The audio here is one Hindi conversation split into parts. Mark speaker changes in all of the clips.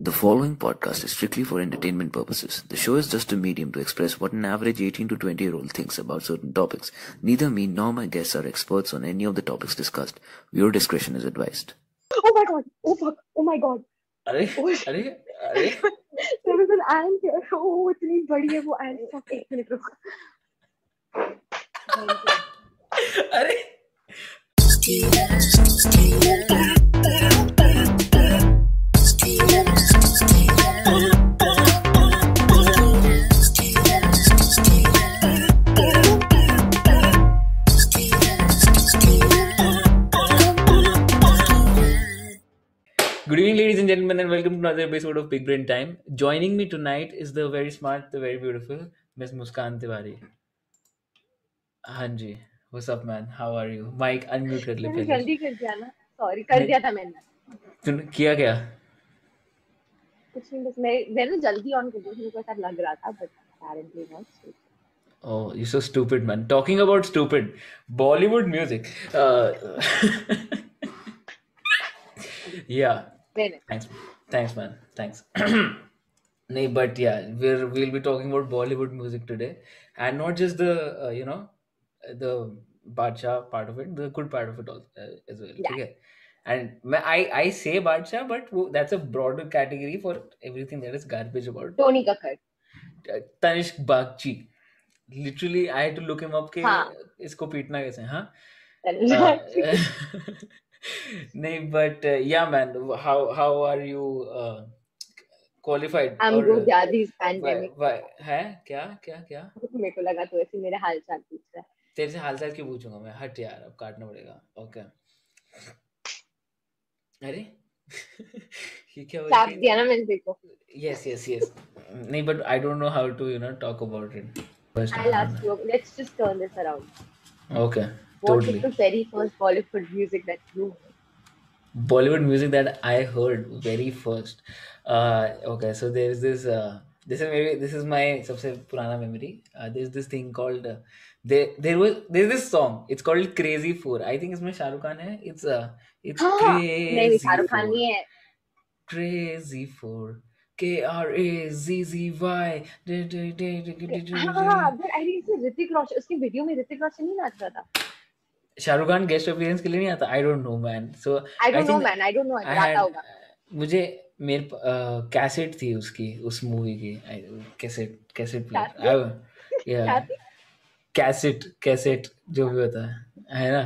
Speaker 1: The following podcast is strictly for entertainment purposes. The show is just a medium to express what an average 18 to 20 year old thinks about certain topics. Neither me nor my guests are experts on any of the topics discussed. Viewer discretion is advised.
Speaker 2: Oh my god! Oh fuck! Oh my god!
Speaker 3: अरे
Speaker 2: Oh,
Speaker 3: अरे अरे
Speaker 2: there is an ant here. Oh, इतनी बड़ी है वो ant. Fuck, एक मिनट रुक.
Speaker 3: अरे Good evening, ladies and gentlemen, and welcome to another episode of Big Brain Time. Joining me tonight is the very smart, the very beautiful Miss Muskan Tiwari. हाँ जी, what's up, man? How are you? Mike, unmute कर ले
Speaker 2: मैंने
Speaker 3: पहले.
Speaker 2: जल्दी कर दिया ना. Sorry, कर दिया था मैंने.
Speaker 3: तूने किया क्या?
Speaker 2: कुछ नहीं बस मैं मैंने जल्दी ऑन कर दिया था, मेरे को ऐसा लग रहा था but apparently not. So,
Speaker 3: Oh, you're so stupid, man. Talking about stupid, Bollywood music. Uh, yeah.
Speaker 2: नहीं नहीं.
Speaker 3: Thanks, thanks, man. Thanks. Nay, but yeah, we're we'll be talking about Bollywood music today, and not just the uh, you know the Badshah part of it, the good part of it also uh, as well.
Speaker 2: Yeah.
Speaker 3: Okay. And मैं- I I say Badshah, but वो- that's a broader category for everything that is garbage about
Speaker 2: Tony Kakkar.
Speaker 3: uh, Tanishq Bagchi. Literally, I had to look him up कि
Speaker 2: हाँ.
Speaker 3: इसको पीटना कैसे हैं, हाँ?
Speaker 2: Tony
Speaker 3: Uh,
Speaker 2: Kakkar.
Speaker 3: नहीं, how are you uh, qualified?
Speaker 2: I'm
Speaker 3: or
Speaker 2: good
Speaker 3: uh,
Speaker 2: यार this
Speaker 3: why
Speaker 2: pandemic.
Speaker 3: why है? क्या क्या क्या?
Speaker 2: मेरे को लगा तो ऐसे मेरे हाल चाल पूछ रहा है.
Speaker 3: तेरे से हालचाल क्यों पूछूँगा मैं? हट यार अब काटना पड़ेगा। ओके अरे ये क्या बोल रही
Speaker 2: दिया ना मैंने को.
Speaker 3: यस यस यस नहीं but I don't know how to you know talk about it
Speaker 2: I'll ask you. Let's just turn this around.
Speaker 3: Okay
Speaker 2: What
Speaker 3: totally
Speaker 2: is the very first Bollywood music that you heard?
Speaker 3: Bollywood music that I heard very first. Uh, okay, so there's this. Uh, this is maybe this is my सबसे पुराना memory. Uh, there's this thing called. Uh, there there was there's this song. It's called Crazy Four. I think इसमें शाहरुख खान है. It's uh it's
Speaker 2: हाँ नहीं
Speaker 3: Crazy
Speaker 2: शाहरुख खान
Speaker 3: Four.
Speaker 2: नहीं है.
Speaker 3: Crazy Four. K R A Z Z Y.
Speaker 2: हाँ but I think it's Hrithik Roshan उसकी वीडियो में ऋतिक रोशन नहीं नाच रहा था.
Speaker 3: शाहरुख खान गेस्ट अपीयरेंस के लिए नहीं आता. I don't know man. So
Speaker 2: I
Speaker 3: I
Speaker 2: don't know
Speaker 3: think
Speaker 2: man. I don't आता होगा.
Speaker 3: मुझे मेरे कैसेट थी उसकी उस मूवी की कैसेट कैसेट प्लेयर या कैसेट कैसेट जो भी होता है है ना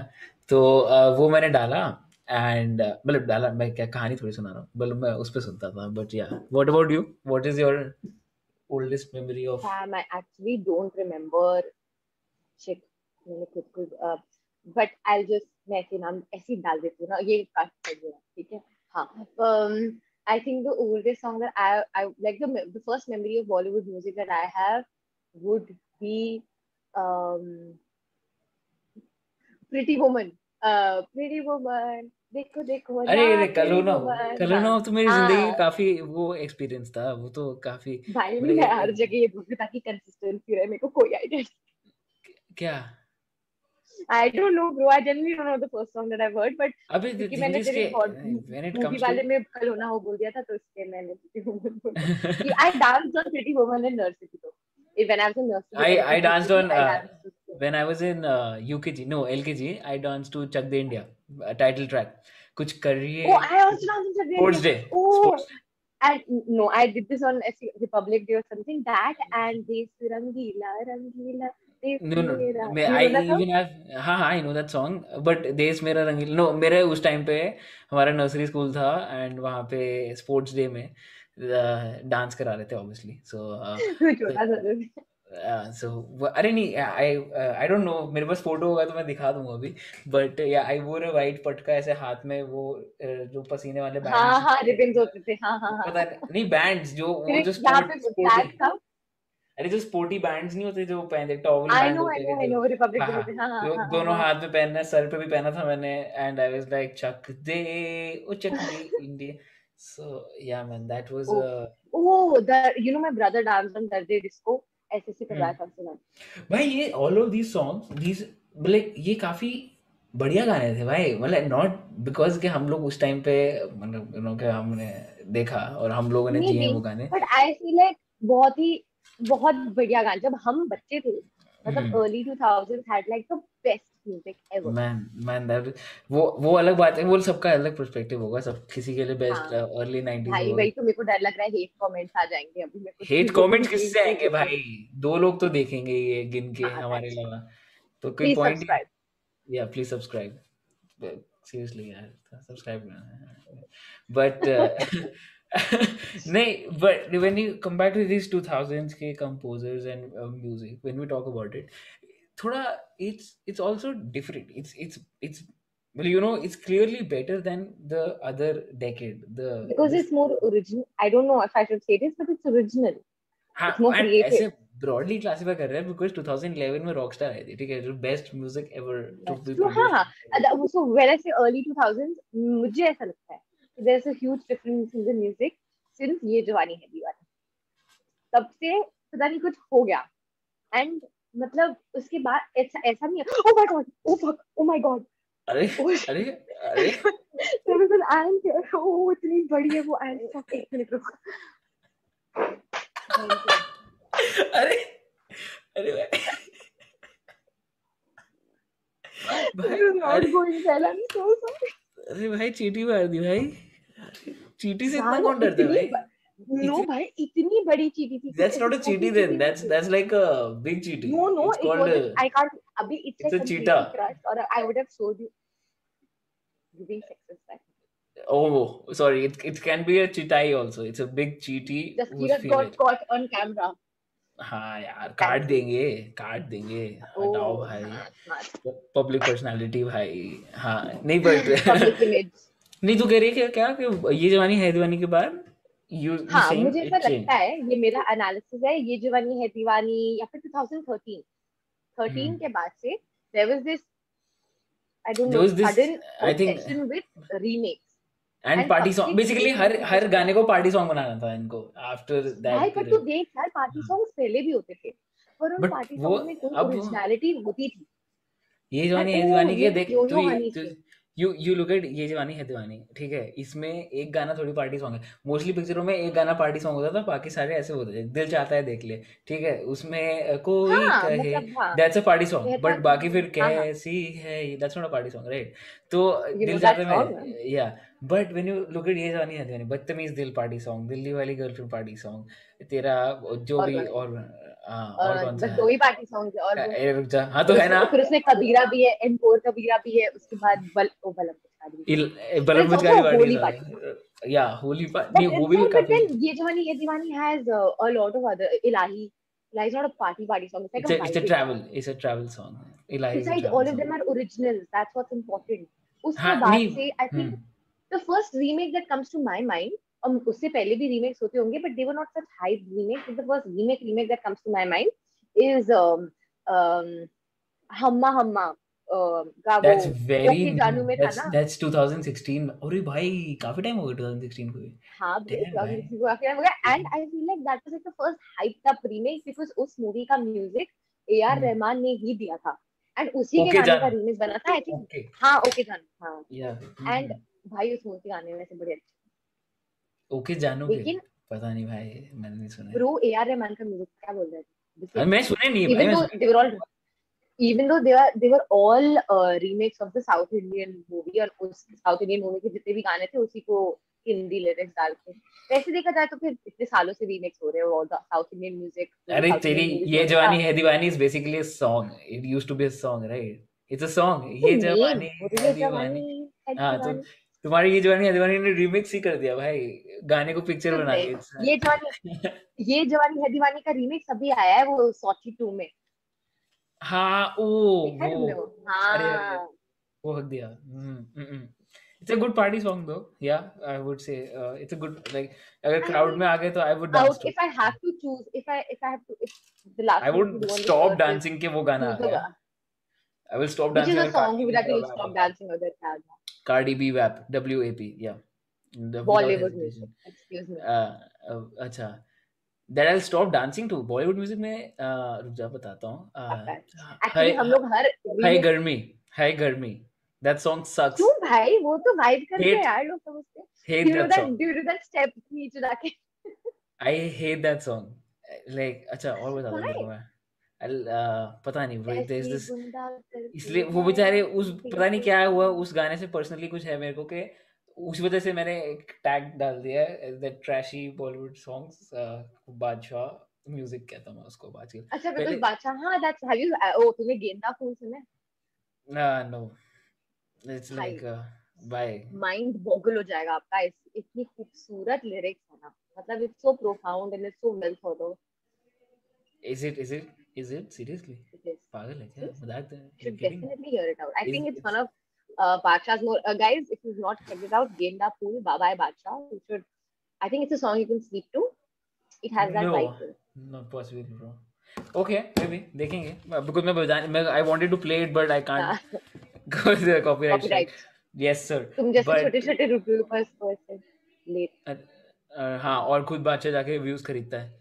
Speaker 3: तो uh, वो मैंने डाला एंड मतलब डाला मैं क्या कहानी थोड़ी सुना रहा हूँ मतलब मैं उस पर सुनता था but yeah what about you what is your oldest memory
Speaker 2: of I actually don't remember shit. मैंने खुद को uh, but I'll just मैं ऐसे नाम ऐसे ही डाल देती हूँ ना ये कट कर देना ठीक है हाँ um, I think the oldest song that I I like the the first memory of Bollywood music that I have would be um, Pretty Woman. Uh, Pretty Woman. देखो देखो
Speaker 3: अरे अरे कलोना. कलोना
Speaker 2: हाँ
Speaker 3: तो मेरी ज़िंदगी
Speaker 2: हाँ
Speaker 3: का काफ़ी वो एक्सपीरियंस था वो तो काफ़ी
Speaker 2: भाई
Speaker 3: मतलब
Speaker 2: मैं हर जगह ये बोलती हूँ ताकि कंसिस्टेंसी रहे मेरे को कोई आइडिया
Speaker 3: क्या
Speaker 2: I don't know, bro. I genuinely don't know the first song that I've heard, but
Speaker 3: अबे the
Speaker 2: क्योंकि
Speaker 3: thing
Speaker 2: मैंने
Speaker 3: is
Speaker 2: तेरे
Speaker 3: कि when it
Speaker 2: मूवी
Speaker 3: comes
Speaker 2: वाले
Speaker 3: to
Speaker 2: में कल होना हो बोल दिया था तो इसलिए मैंने Pretty Woman बोला कि I danced on Pretty Woman in nursery though. If When I was in nursery,
Speaker 3: I
Speaker 2: when
Speaker 3: I
Speaker 2: was
Speaker 3: danced
Speaker 2: nursery,
Speaker 3: on
Speaker 2: I
Speaker 3: uh,
Speaker 2: danced to-
Speaker 3: when I was in uh, UKG no LKG I danced to Chak De India uh, title track कुछ
Speaker 2: Oh,
Speaker 3: करिए
Speaker 2: I also danced on Saturday
Speaker 3: Sports
Speaker 2: Day.
Speaker 3: Day
Speaker 2: Oh,
Speaker 3: Sports
Speaker 2: and no, I did this on SC Republic Day or something. That and Desh Rangila
Speaker 3: मैं हाँ हाँ देश मेरा रंगीला मेरे उस टाइम पे हमारा नर्सरी स्कूल था एंड वहाँ पे स्पोर्ट्स डे में डांस करा रहे थे ऑब्वियसली सो
Speaker 2: सा
Speaker 3: अरे नहीं आई आई डोंट नो मेरे पास फ़ोटो होगा तो मैं दिखा दूँगा अभी बट या आई वोर अ वाइट पटका ऐसे हाथ में वो uh, जो पसीने वाले
Speaker 2: हाँ
Speaker 3: बैंड्स
Speaker 2: हाँ रिबन्स होते थे हाँ हाँ हाँ।
Speaker 3: पता नहीं बैंड्स जो वो जो स्पोर्ट
Speaker 2: था।
Speaker 3: अरे जो स्पोर्टी बैंड्स नहीं होते जो पहनते टॉवल
Speaker 2: आई
Speaker 3: बैंड
Speaker 2: नो
Speaker 3: होते
Speaker 2: आई नो नो रिपब्लिक
Speaker 3: हाँ
Speaker 2: डे
Speaker 3: हाँ
Speaker 2: पे हाँ हाँ
Speaker 3: जो
Speaker 2: हाँ
Speaker 3: दोनों हाथ में पहनना है सर पे भी पहना था मैंने and I was like Chak De O Chak De India so yeah man that was
Speaker 2: Oh, oh, the you know my brother danced on Thursday disco. SSC का
Speaker 3: हम्म
Speaker 2: बैक फ़ंक्शन है.
Speaker 3: भाई ये all of these songs these like ये काफ़ी बढ़िया गाने थे भाई मतलब नॉट बिकॉज़ कि हम लोग उस टाइम पे मतलब यू नो कि हमने देखा और हम लोगों ने जिए वो गाने
Speaker 2: बट आई फील लाइक बहुत ही बहुत बढ़िया गाने। जब हम बच्चे थे मतलब early 2000s had like the best music ever
Speaker 3: man man that वो वो अलग बात है वो सबका अलग पर्सपेक्टिव होगा सब किसी के लिए बेस्ट अर्ली 90s
Speaker 2: भाई भाई तो मेरे को डर लग रहा है हेट कमेंट्स आ जाएँगे अभी मेरे को।
Speaker 3: हेट कमेंट्स किससे आएँगे भाई? दो लोग तो देखेंगे ये गिन के हाँ, हमारे अलावा। तो कोई पॉइंट या प्लीज़ सब्सक्राइब seriously यार सब्सक्राइब बट नहीं but when you come back to these 2000s के composers and uh, music when we talk about it थोड़ा it's it's also different it's it's it's well you know it's clearly better than the other decade the
Speaker 2: because it's more original i don't know if i should say this but it's original
Speaker 3: हाँ, it's more creative ऐसे ब्रॉडली क्लासिफाई कर रहे हैं बिकॉज़ 2011 में रॉकस्टार आई थी ठीक है जो best music ever to be
Speaker 2: हाँ सो व्हेन आई से अर्ली 2000s मुझे ऐसा लगता है is a huge difference in the music since Yeh Jawaani Hai दीवानी तब से पता नहीं कुछ हो गया। एंड मतलब उसके बाद ऐसा ऐसा नहीं है। ओह my god oh fuck oh my god
Speaker 3: अरे अरे अरे।
Speaker 2: There is an ant oh इतनी बड़ी है वो एंट फक एक मिनट रुक
Speaker 3: अरे अरे भाई। अरे भाई चीटी मार दी भाई। चीटी से इतना कौन डरता है
Speaker 2: नो भाई इतनी बड़ी चीटी थी
Speaker 3: दैट्स नॉट अ चीटी then that's that's like a big चीटी.
Speaker 2: No no
Speaker 3: it's
Speaker 2: called I can't
Speaker 3: अभी इट्स
Speaker 2: अ चीटा और I would have showed you you be successful
Speaker 3: Oh, sorry. It it can be a chitai also. It's a big chitti.
Speaker 2: The chitta got caught on camera.
Speaker 3: हाँ कार्ड देंगे कार्ड देंगे। oh, हटाओ भाई। पब्लिक पर्सनालिटी भाई। हाँ नहीं बोल नहीं तू कह रही है क्या कि ये जवानी है दीवानी के बाद?
Speaker 2: यू हाँ मुझे ऐसा लगता है ये मेरा एनालिसिस है ये जवानी है दीवानी या फिर 2013 13 के बाद से there was this I don't know sudden I think with remakes
Speaker 3: and party song basically हर हर गाने को पार्टी सॉन्ग बनाना था इनको आफ्टर दैट
Speaker 2: भाई पर तू देख यार पार्टी सॉन्ग्स पहले भी होते थे पर उन पार्टी सॉन्ग में कोई ओरिजिनलिटी होती थी।
Speaker 3: ये जवानी है दीवानी के देख तू you you look at Yeh Jawaani Hai दीवानी ठीक है? इसमें एक गाना थोड़ी पार्टी सॉन्ग है। मोस्टली पिक्चरों में एक गाना पार्टी सॉन्ग होता था बाकी सारे ऐसे होते थे। दिल चाहता है देख ले ठीक है? उसमें कोई हाँ, कहे that's a party song but बाकी फिर हाँ, हाँ। कैसी है that's not a party song right तो Dil Chahta Hai yeah but when you look at Yeh Jawaani Hai दीवानी बदतमीज दिल पार्टी सॉन्ग दिल्ली वाली गर्लफ्रेंड पार्टी सॉन्ग तेरा जो भी और
Speaker 2: दो ही पार्टी सॉन्ग है और
Speaker 3: ए रुक जा हाँ तो है ना
Speaker 2: फिर उसमें कबीरा भी है एनकोर कबीरा भी है उसके बाद बल ओ बलम
Speaker 3: बलम पुचकारी पार्टी या होली पार्टी नहीं वो भी काफ़ी
Speaker 2: Yeh Jawaani Yeh Deewani has a lot of other Ilahi Ilahi is not a party party song. It's like
Speaker 3: it's a, a it's a travel. It's a travel song. Ilahi
Speaker 2: Besides, all of them are originals. That's what's important. उसके बाद से I think the first remake that comes to my mind um, उससे पहले भी रीमेक्स होते होंगे but they were not such hype remakes. But the first remake remake that comes to my mind is um, um, Hamma Hamma
Speaker 3: that's very that's, that's 2016 अरे भाई काफ़ी टाइम हो गया 2016 को
Speaker 2: हाँ काफ़ी टाइम हो गया। And I feel like that was like the first hyped up remake because उस मूवी का म्यूज़िक ए आर रहमान ने ही दिया था। एंड उसी के गाने का रीमिक्स बना था आई थिंक हाँ ओके जान हाँ। एंड भाई उस मूवी गाने में से बड़े अच्छे
Speaker 3: ओके जानो लेकिन पता नहीं भाई मैंने नहीं सुना
Speaker 2: ब्रो ए आर रहमान का म्यूज़िक क्या बोल रहे
Speaker 3: थे मैं सुने नहीं भाई मैं
Speaker 2: they were all even though they were they were all uh, remakes of the South Indian movie और उस South Indian movie के जितने भी गाने थे उसी को हिंदी लिरिक्स डाल के। वैसे देखा जाए तो फिर इतने सालों से रीमेक्स हो रहे हैं और साउथ इंडियन म्यूज़िक
Speaker 3: अरे तेरी Yeh Jawaani Hai Deewani is basically a song it used to be a song right it's a song Yeh Jawaani Hai दीवानी। हाँ तो तुम्हारी ये जवानी है दीवानी ने रीमिक्स ही कर दिया भाई। गाने को पिक्चर बना
Speaker 2: दिया ये जवानी ये जवानी है दीवानी का रीमिक्स अभी आया है वो सॉची 2 में।
Speaker 3: हाँ ओ वो।
Speaker 2: हाँ।
Speaker 3: वो हक दिया। It's a good party song though yeah I would say it's a good like अगर क्राउड में आ गए तो I would
Speaker 2: dance if I have to choose if I if I have to the last
Speaker 3: I would stop dancing के वो गाना आ गया। I will stop dancing
Speaker 2: which is a song you would actually stop dancing or that
Speaker 3: Cardi B WAP W A P yeah
Speaker 2: Bollywood music excuse me
Speaker 3: uh, अच्छा that I stop dancing to Bollywood music में रुक जा बताता हूँ
Speaker 2: हम लोग हर
Speaker 3: हाय गर्मी हाय गर्मी That song sucks.
Speaker 2: क्यों भाई वो तो वाइब करते
Speaker 3: Hate-
Speaker 2: हैं यार लोग समझते
Speaker 3: Hate
Speaker 2: you
Speaker 3: that
Speaker 2: that
Speaker 3: song.
Speaker 2: do know that step नीचे जाके
Speaker 3: I hate that song. Like अच्छा और बता दो मैं I'll, uh, पता नहीं this
Speaker 2: गुंडा करके
Speaker 3: इसलिए वो बेचारे उस पता नहीं क्या हुआ उस गाने से पर्सनली कुछ है मेरे को कि उस वजह से मैंने एक टैग डाल दिया है the trashy Bollywood songs Badshah music कहता हूँ मैं उसको आजकल।
Speaker 2: अच्छा बिकॉज़ बादशाह हाँ दैट्स हैव यू ओ तूने गेंदा फूल सुना है?
Speaker 3: No
Speaker 2: it's
Speaker 3: like by
Speaker 2: mind boggle हो जाएगा आपका इस- इतनी खूबसूरत लिरिक्स है ना। मतलब it's so profound and it's so well thought out
Speaker 3: is it is it is it seriously
Speaker 2: it is
Speaker 3: पागल है क्या
Speaker 2: Yes.
Speaker 3: मज़ाक
Speaker 2: should
Speaker 3: kidding?
Speaker 2: definitely hear it out. I
Speaker 3: Is-
Speaker 2: think it's
Speaker 3: it's-
Speaker 2: one of uh, Badshah's more uh, guys. If you've not checked it out, Genda Pool, Baba Badshah. You should. I think it's a song you can sleep to. It has that
Speaker 3: No.
Speaker 2: vibe. it.
Speaker 3: Not possible, bro. Okay, maybe देखेंगे because मैं मैं I wanted to play it but I can't because the copyright.
Speaker 2: Copyright.
Speaker 3: Yes sir.
Speaker 2: तुम जैसे
Speaker 3: But-
Speaker 2: छोटे छोटे रुपये पर person late.
Speaker 3: अ, हाँ और खुद बादशाह जाके व्यूज़ खरीदता है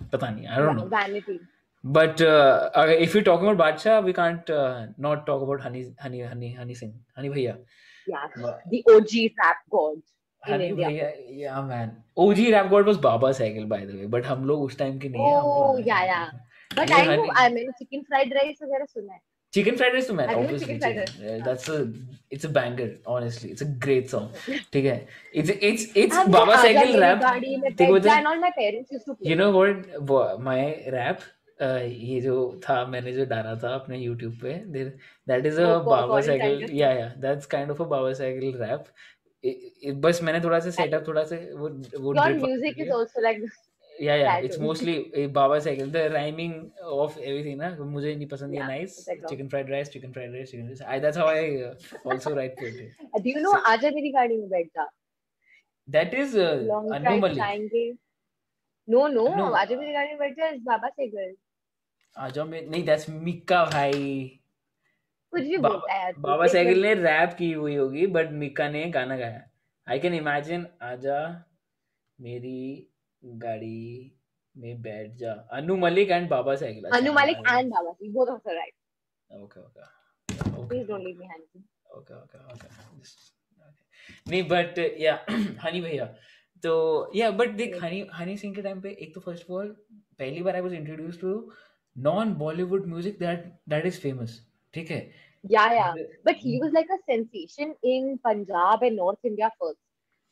Speaker 3: पता नहीं I don't know but if you talk about Badshah we can't not talk about Honey Honey Honey Honey Singh Honey भैया द ओजी रैप गॉड हम लोग उस टाइम के नहीं है। चिकन फ्राइड राइस तो मैं obviously that's a it's a banger honestly it's a great song ठीक है?
Speaker 2: It's it's
Speaker 3: it's Baba
Speaker 2: cycle rap
Speaker 3: ठीक है
Speaker 2: and all my parents used to
Speaker 3: you know what my rap ये जो था मैंने जो डाला था अपने YouTube पे that is a
Speaker 2: cycle
Speaker 3: yeah yeah that's kind of a Baba cycle rap बस मैंने थोड़ा सा सेटअप थोड़ा सा वो वो
Speaker 2: music is also like yeah
Speaker 3: yeah
Speaker 2: it's
Speaker 3: mostly Baba cycle the rhyming of everything ना मुझे नहीं पसंद ये
Speaker 2: nice
Speaker 3: chicken fried rice chicken fried rice chicken I that's how I also write poetry
Speaker 2: Do you know आजा मेरी गाड़ी में बैठ जा?
Speaker 3: दैट इज़
Speaker 2: जाएँगे. No, no.
Speaker 3: No.
Speaker 2: आजा मेरी गाड़ी में बैठ जा is बाबा सेगल.
Speaker 3: आजा में नहीं दैट्स मिक्का भाई
Speaker 2: कुछ भी बोलता है
Speaker 3: बाबा साइकिल ने रैप की हुई होगी बट मिक्का ने गाना गाया. आई कैन इमेजिन आजा मेरी गाड़ी में बैठ जा अनु मलिक एंड बाबा
Speaker 2: Anu Malik and Baba Singh, both of us are right.
Speaker 3: Okay okay okay
Speaker 2: Please don't leave me hanging.
Speaker 3: Okay okay okay नहीं बट या हनी भैया तो या बट देख हनी हनी सिंह के टाइम पे एक तो फ़र्स्ट ऑफ़ ऑल पहली बार I was introduced to non Bollywood music that that is famous ठीक है
Speaker 2: Yeah, yeah. But he was like a sensation in Punjab and North India first.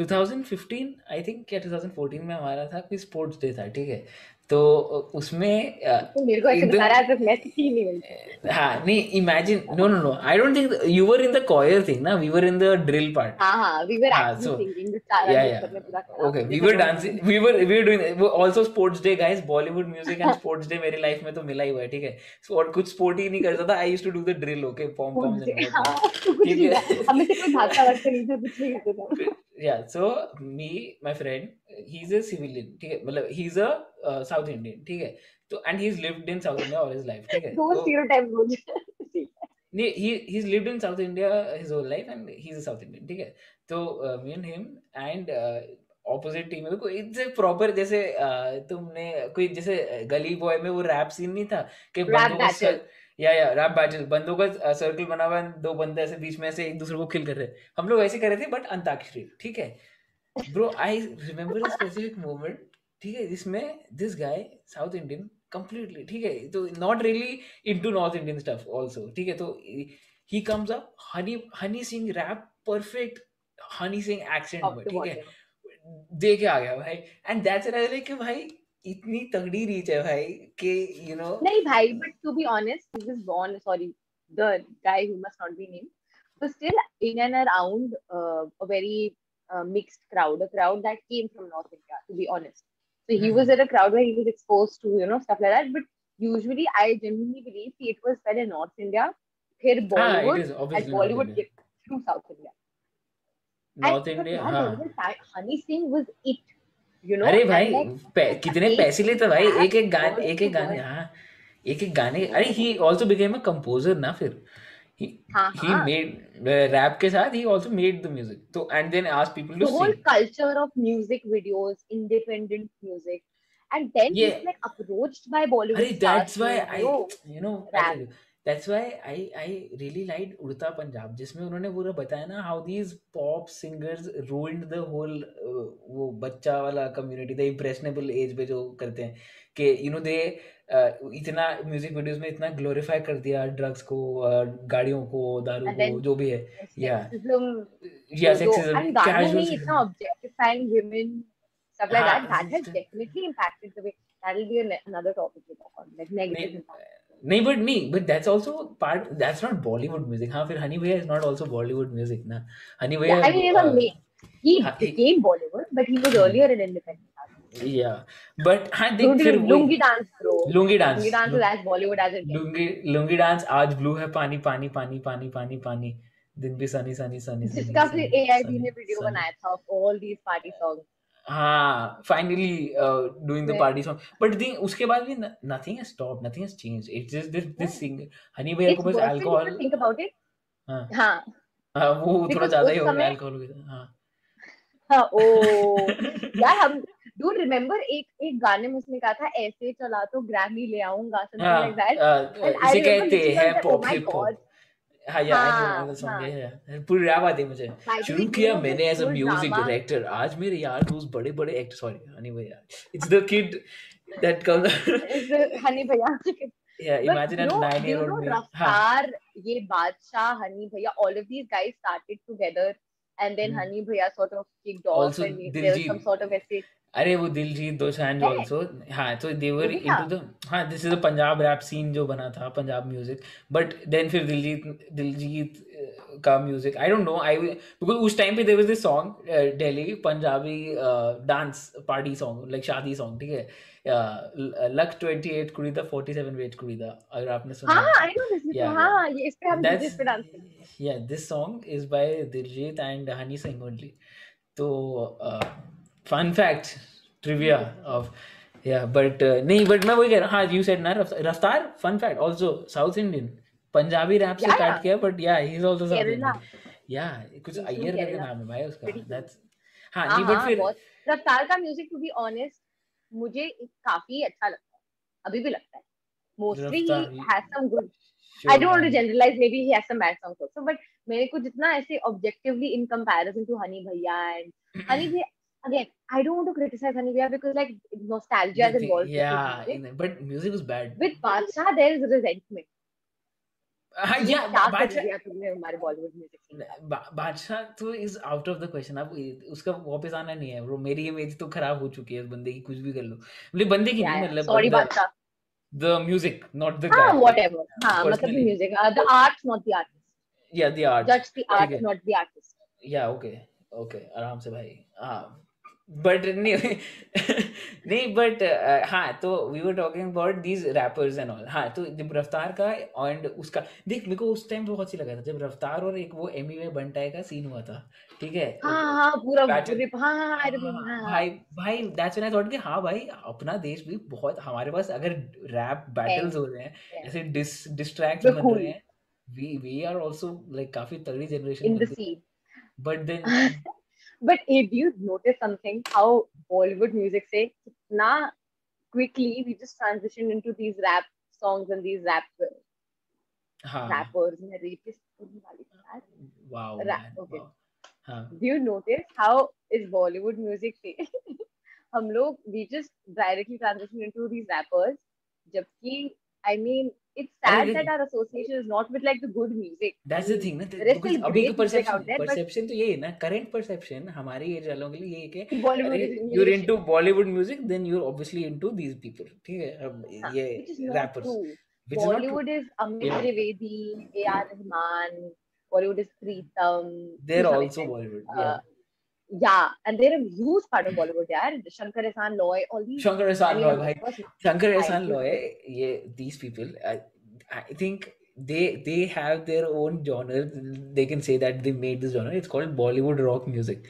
Speaker 2: 2015
Speaker 3: I
Speaker 2: think
Speaker 3: या 2014 में हमारा था कोई स्पोर्ट्स डे था ठीक है? तो उसमें
Speaker 2: हाँ नहीं
Speaker 3: imagine no? No no I don't think you were in the choir thing ना
Speaker 2: we were in the drill part
Speaker 3: okay we were dancing we were we were doing also sports day guys Bollywood music and sports day मेरी लाइफ में तो मिला ही हुआ है ठीक है? सो और कुछ स्पोर्ट ही नहीं करता था I used to do the drill okay
Speaker 2: form pom
Speaker 3: ठीक है?
Speaker 2: हमें कोई भागता वक्त नहीं था कुछ नहीं करता
Speaker 3: या सो मी माय फ्रेंड ही? मतलब इंडियन जैसे uh, uh, गली बॉय में वो रैप सीन नहीं था बंदों का या या रैप बैटल बंदों का सर्कल बना हुआ दो बंदे ऐसे बीच में ऐसे एक दूसरे को खिल कर रहे हम लोग ऐसे कर रहे थे बट अंताक्षरी ठीक है? Bro I remember a specific moment ठीक है जिसमें this guy South Indian completely ठीक है तो not really into North Indian stuff also ठीक है तो he comes up honey honey sing rap perfect honey sing accent
Speaker 2: Top
Speaker 3: में ठीक है. दे के आ गया भाई एंड दैट्स लाइक कि भाई इतनी तगड़ी रीच है भाई कि यू नो
Speaker 2: नहीं भाई but to be honest he was born sorry the guy who must not be named was still in and around uh, a very uh, mixed crowd a crowd that came from North India to be honest so he was at a crowd where he was exposed to you know stuff like that but usually I genuinely believe कि it was well in North India फिर
Speaker 3: हाँ
Speaker 2: Bollywood
Speaker 3: it is
Speaker 2: and
Speaker 3: obviously North
Speaker 2: Bollywood
Speaker 3: India
Speaker 2: get through South India
Speaker 3: north
Speaker 2: and but
Speaker 3: India
Speaker 2: यार
Speaker 3: हाँ
Speaker 2: there was a time Honey Singh was it you know
Speaker 3: अरे
Speaker 2: and
Speaker 3: भाई
Speaker 2: like
Speaker 3: पै, कितने
Speaker 2: एक
Speaker 3: पैसे लेते भाई
Speaker 2: rap
Speaker 3: एक एक गाने
Speaker 2: word
Speaker 3: एक
Speaker 2: to
Speaker 3: एक गाने
Speaker 2: word
Speaker 3: हाँ एक एक गाने अरे he also became a composer ना फिर he
Speaker 2: हाँ
Speaker 3: he
Speaker 2: हाँ
Speaker 3: made रैप के साथ he also made the music तो and then asked people
Speaker 2: the
Speaker 3: to
Speaker 2: whole
Speaker 3: sing
Speaker 2: culture of music videos, independent music, and then
Speaker 3: yeah
Speaker 2: he's like approached by Bollywood stars
Speaker 3: that's why I you know
Speaker 2: rap.
Speaker 3: you that's why I I really liked उड़ता पंजाब जिसमें उन्होंने पूरा बताया ना how these pop singers ruined the whole uh, वो बच्चा वाला community the impressionable age पे जो करते हैं कि you know they uh, इतना म्यूज़िक वीडियोस में इतना ग्लोरीफाई कर दिया ड्रग्स को गाड़ियों को दारू को जो भी है। या या सेक्सिज्म
Speaker 2: टॉपिक
Speaker 3: नहीं बट नहीं but that's also part that's not Bollywood music हाँ फिर हनी भैया is not also Bollywood music ना। हनी भैया
Speaker 2: I mean he became Bollywood but he was earlier an independent
Speaker 3: yeah but हाँ देख फिर. लुंगी डांस. लुंगी लुंगी आज ब्लू है पानी पानी पानी पानी पानी पानी। दिन भी सनी सनी सनी
Speaker 2: जिसका फिर ने वीडियो बनाया था of all these party songs.
Speaker 3: हाँ finally
Speaker 2: doing
Speaker 3: the party song but उसके बाद भी nothing has stop nothing has change it's just this this singer Honey भैया को बस अल्कोहल
Speaker 2: think about it.
Speaker 3: हाँ।
Speaker 2: हाँ।
Speaker 3: हाँ, वो थोड़ा ज़्यादा ही हो गया अल्कोहल के साथ हाँ।
Speaker 2: हाँ ओ। यार हम डू रिमेम्बर एक एक गाने में उसने कहा था ऐसे चला तो ग्रैमी ले आऊँगा समथिंग
Speaker 3: हाँ
Speaker 2: लाइक दैट एंड
Speaker 3: इसे कहते हैं पॉप हिप हॉप
Speaker 2: गॉड
Speaker 3: हाँ या नो द सॉन्ग पूरी रैप आती मुझे।
Speaker 2: बाय द वे
Speaker 3: शुरू किया मैंने एज अ म्यूज़िक डायरेक्टर आज मेरे यार दोस्त बड़े बड़े एक्टर सॉरी एनीवे यार it's the kid that
Speaker 2: comes Honey भैया
Speaker 3: yeah
Speaker 2: but
Speaker 3: imagine
Speaker 2: no
Speaker 3: 9
Speaker 2: do
Speaker 3: year
Speaker 2: you know
Speaker 3: old me
Speaker 2: ये बादशाह हनी भैया all of these guys started together and then Honey भैया sort of kicked off
Speaker 3: also
Speaker 2: and there was some sort of ऐसे
Speaker 3: अरे वो दिलजीत दोसांझ
Speaker 2: है
Speaker 3: ऑल्सो हाँ तो दे वर
Speaker 2: वो भी था
Speaker 3: इनटू द हाँ this is a Punjab rap scene जो बना था पंजाब म्यूज़िक बट देन फिर दिलजीत दिलजीत अ, का music I don't know I because उस टाइम पे there was this song Delhi Punjabi dance party song like shaadi song ठीक है? लक 28 कुड़ी दा 47 वेट कुड़ी दा अगर आपने सुना
Speaker 2: हाँ
Speaker 3: हो। तो
Speaker 2: आई नो दिस
Speaker 3: या
Speaker 2: हाँ ये इस पे हम जिस पे डांस करते
Speaker 3: yeah this song is by Diljit and Hani Singh only so uh, fun fact trivia of yeah but uh, नहीं but मैं वही कह रहा हूँ हाँ you said ना रफ्तार fun fact also South Indian Punjabi rap से स्टार्ट किया but yeah he is also South
Speaker 2: Kerala
Speaker 3: Indian yeah कुछ अय्यर करके नाम है भाई उसका that's हाँ
Speaker 2: हाँ
Speaker 3: but
Speaker 2: हाँ
Speaker 3: फिर
Speaker 2: रफ्तार का म्यूज़िक टू बी ऑनेस्ट मुझे काफ़ी अच्छा लगता है अभी भी लगता है mostly he has some good I
Speaker 3: sure
Speaker 2: don't want to
Speaker 3: man
Speaker 2: generalize. Maybe he has some bad songs also, but मेरे को जितना ऐसे objectively in comparison to Honey Bhaiya and Honey Bhaiya again, I don't want to criticize Bhaiya because like nostalgia is involved
Speaker 3: yeah
Speaker 2: music.
Speaker 3: in- but music was bad
Speaker 2: With Badshah, there is resentment.
Speaker 3: हाँ बादशाह तो is out of the question उसका वापस आना नहीं है ब्रो मेरी इमेज तो खराब हो चुकी है बंदे की कुछ भी कर लो मतलब बंदे की नहीं मतलब
Speaker 2: सॉरी बादशाह
Speaker 3: द म्यूज़िक नॉट द
Speaker 2: हाँ हाँ मतलब music the art not the artist
Speaker 3: या द आर्ट
Speaker 2: judge the
Speaker 3: ठीक
Speaker 2: art
Speaker 3: है
Speaker 2: not
Speaker 3: या ओके ओके आराम से भाई हाँ बट नहीं नहीं बट हाँ तो we were talking about these rappers and all हाँ तो जब रफ्तार का एंड उसका देख मेरे को उस टाइम बहुत सी लगा था जब रफ्तार और एक वो एमी वे बंटाई का सीन हुआ था ठीक है?
Speaker 2: हाँ हाँ हाँ
Speaker 3: भाई भाई दैट्स व्हेन आई थॉट कि हाँ भाई अपना देश भी बहुत हमारे पास अगर रैप बैटल्स हो रहे हैं ऐसे डिस डिस्ट्रैक्ट्स
Speaker 2: we're
Speaker 3: बन रहे हैं we we are also like काफ़ी तगड़ी जनरेशन बन गई।
Speaker 2: scene but if you notice something how Bollywood music से कितना quickly we just transition into these rap songs and these rap
Speaker 3: हाँ।
Speaker 2: रैपर्स ने रेपिस्ट वाली बात
Speaker 3: वाओ ओके हाँ।
Speaker 2: Do you notice how is Bollywood music से हम लोग we just directly transition into these rappers जबकि I mean it's sad that our association is not with like the good music.
Speaker 3: The
Speaker 2: mean,
Speaker 3: thing ना
Speaker 2: there is still
Speaker 3: अभी का
Speaker 2: out there,
Speaker 3: परसेप्शन तो यही है ना करंट परसेप्शन हमारे एज वालों के लिए यही है
Speaker 2: Bollywood
Speaker 3: अरे you're into Bollywood music then you're obviously into these people ठीक है अब
Speaker 2: हाँ,
Speaker 3: ये
Speaker 2: which is not
Speaker 3: rappers which
Speaker 2: Bollywood is Amit
Speaker 3: yeah
Speaker 2: Trivedi, A.R. Rahman. Bollywood is Preetham
Speaker 3: they're also. Bollywood
Speaker 2: Uh,
Speaker 3: yeah
Speaker 2: yeah, and they're a huge part of Bollywood. Yeah, Shankar Ehsaan Loy, all these.
Speaker 3: Shankar
Speaker 2: I mean,
Speaker 3: Loy
Speaker 2: course,
Speaker 3: Shankar
Speaker 2: I
Speaker 3: Ehsaan. Loy ये these people I, I think they they have their own genre they can say that they made this genre it's called Bollywood rock music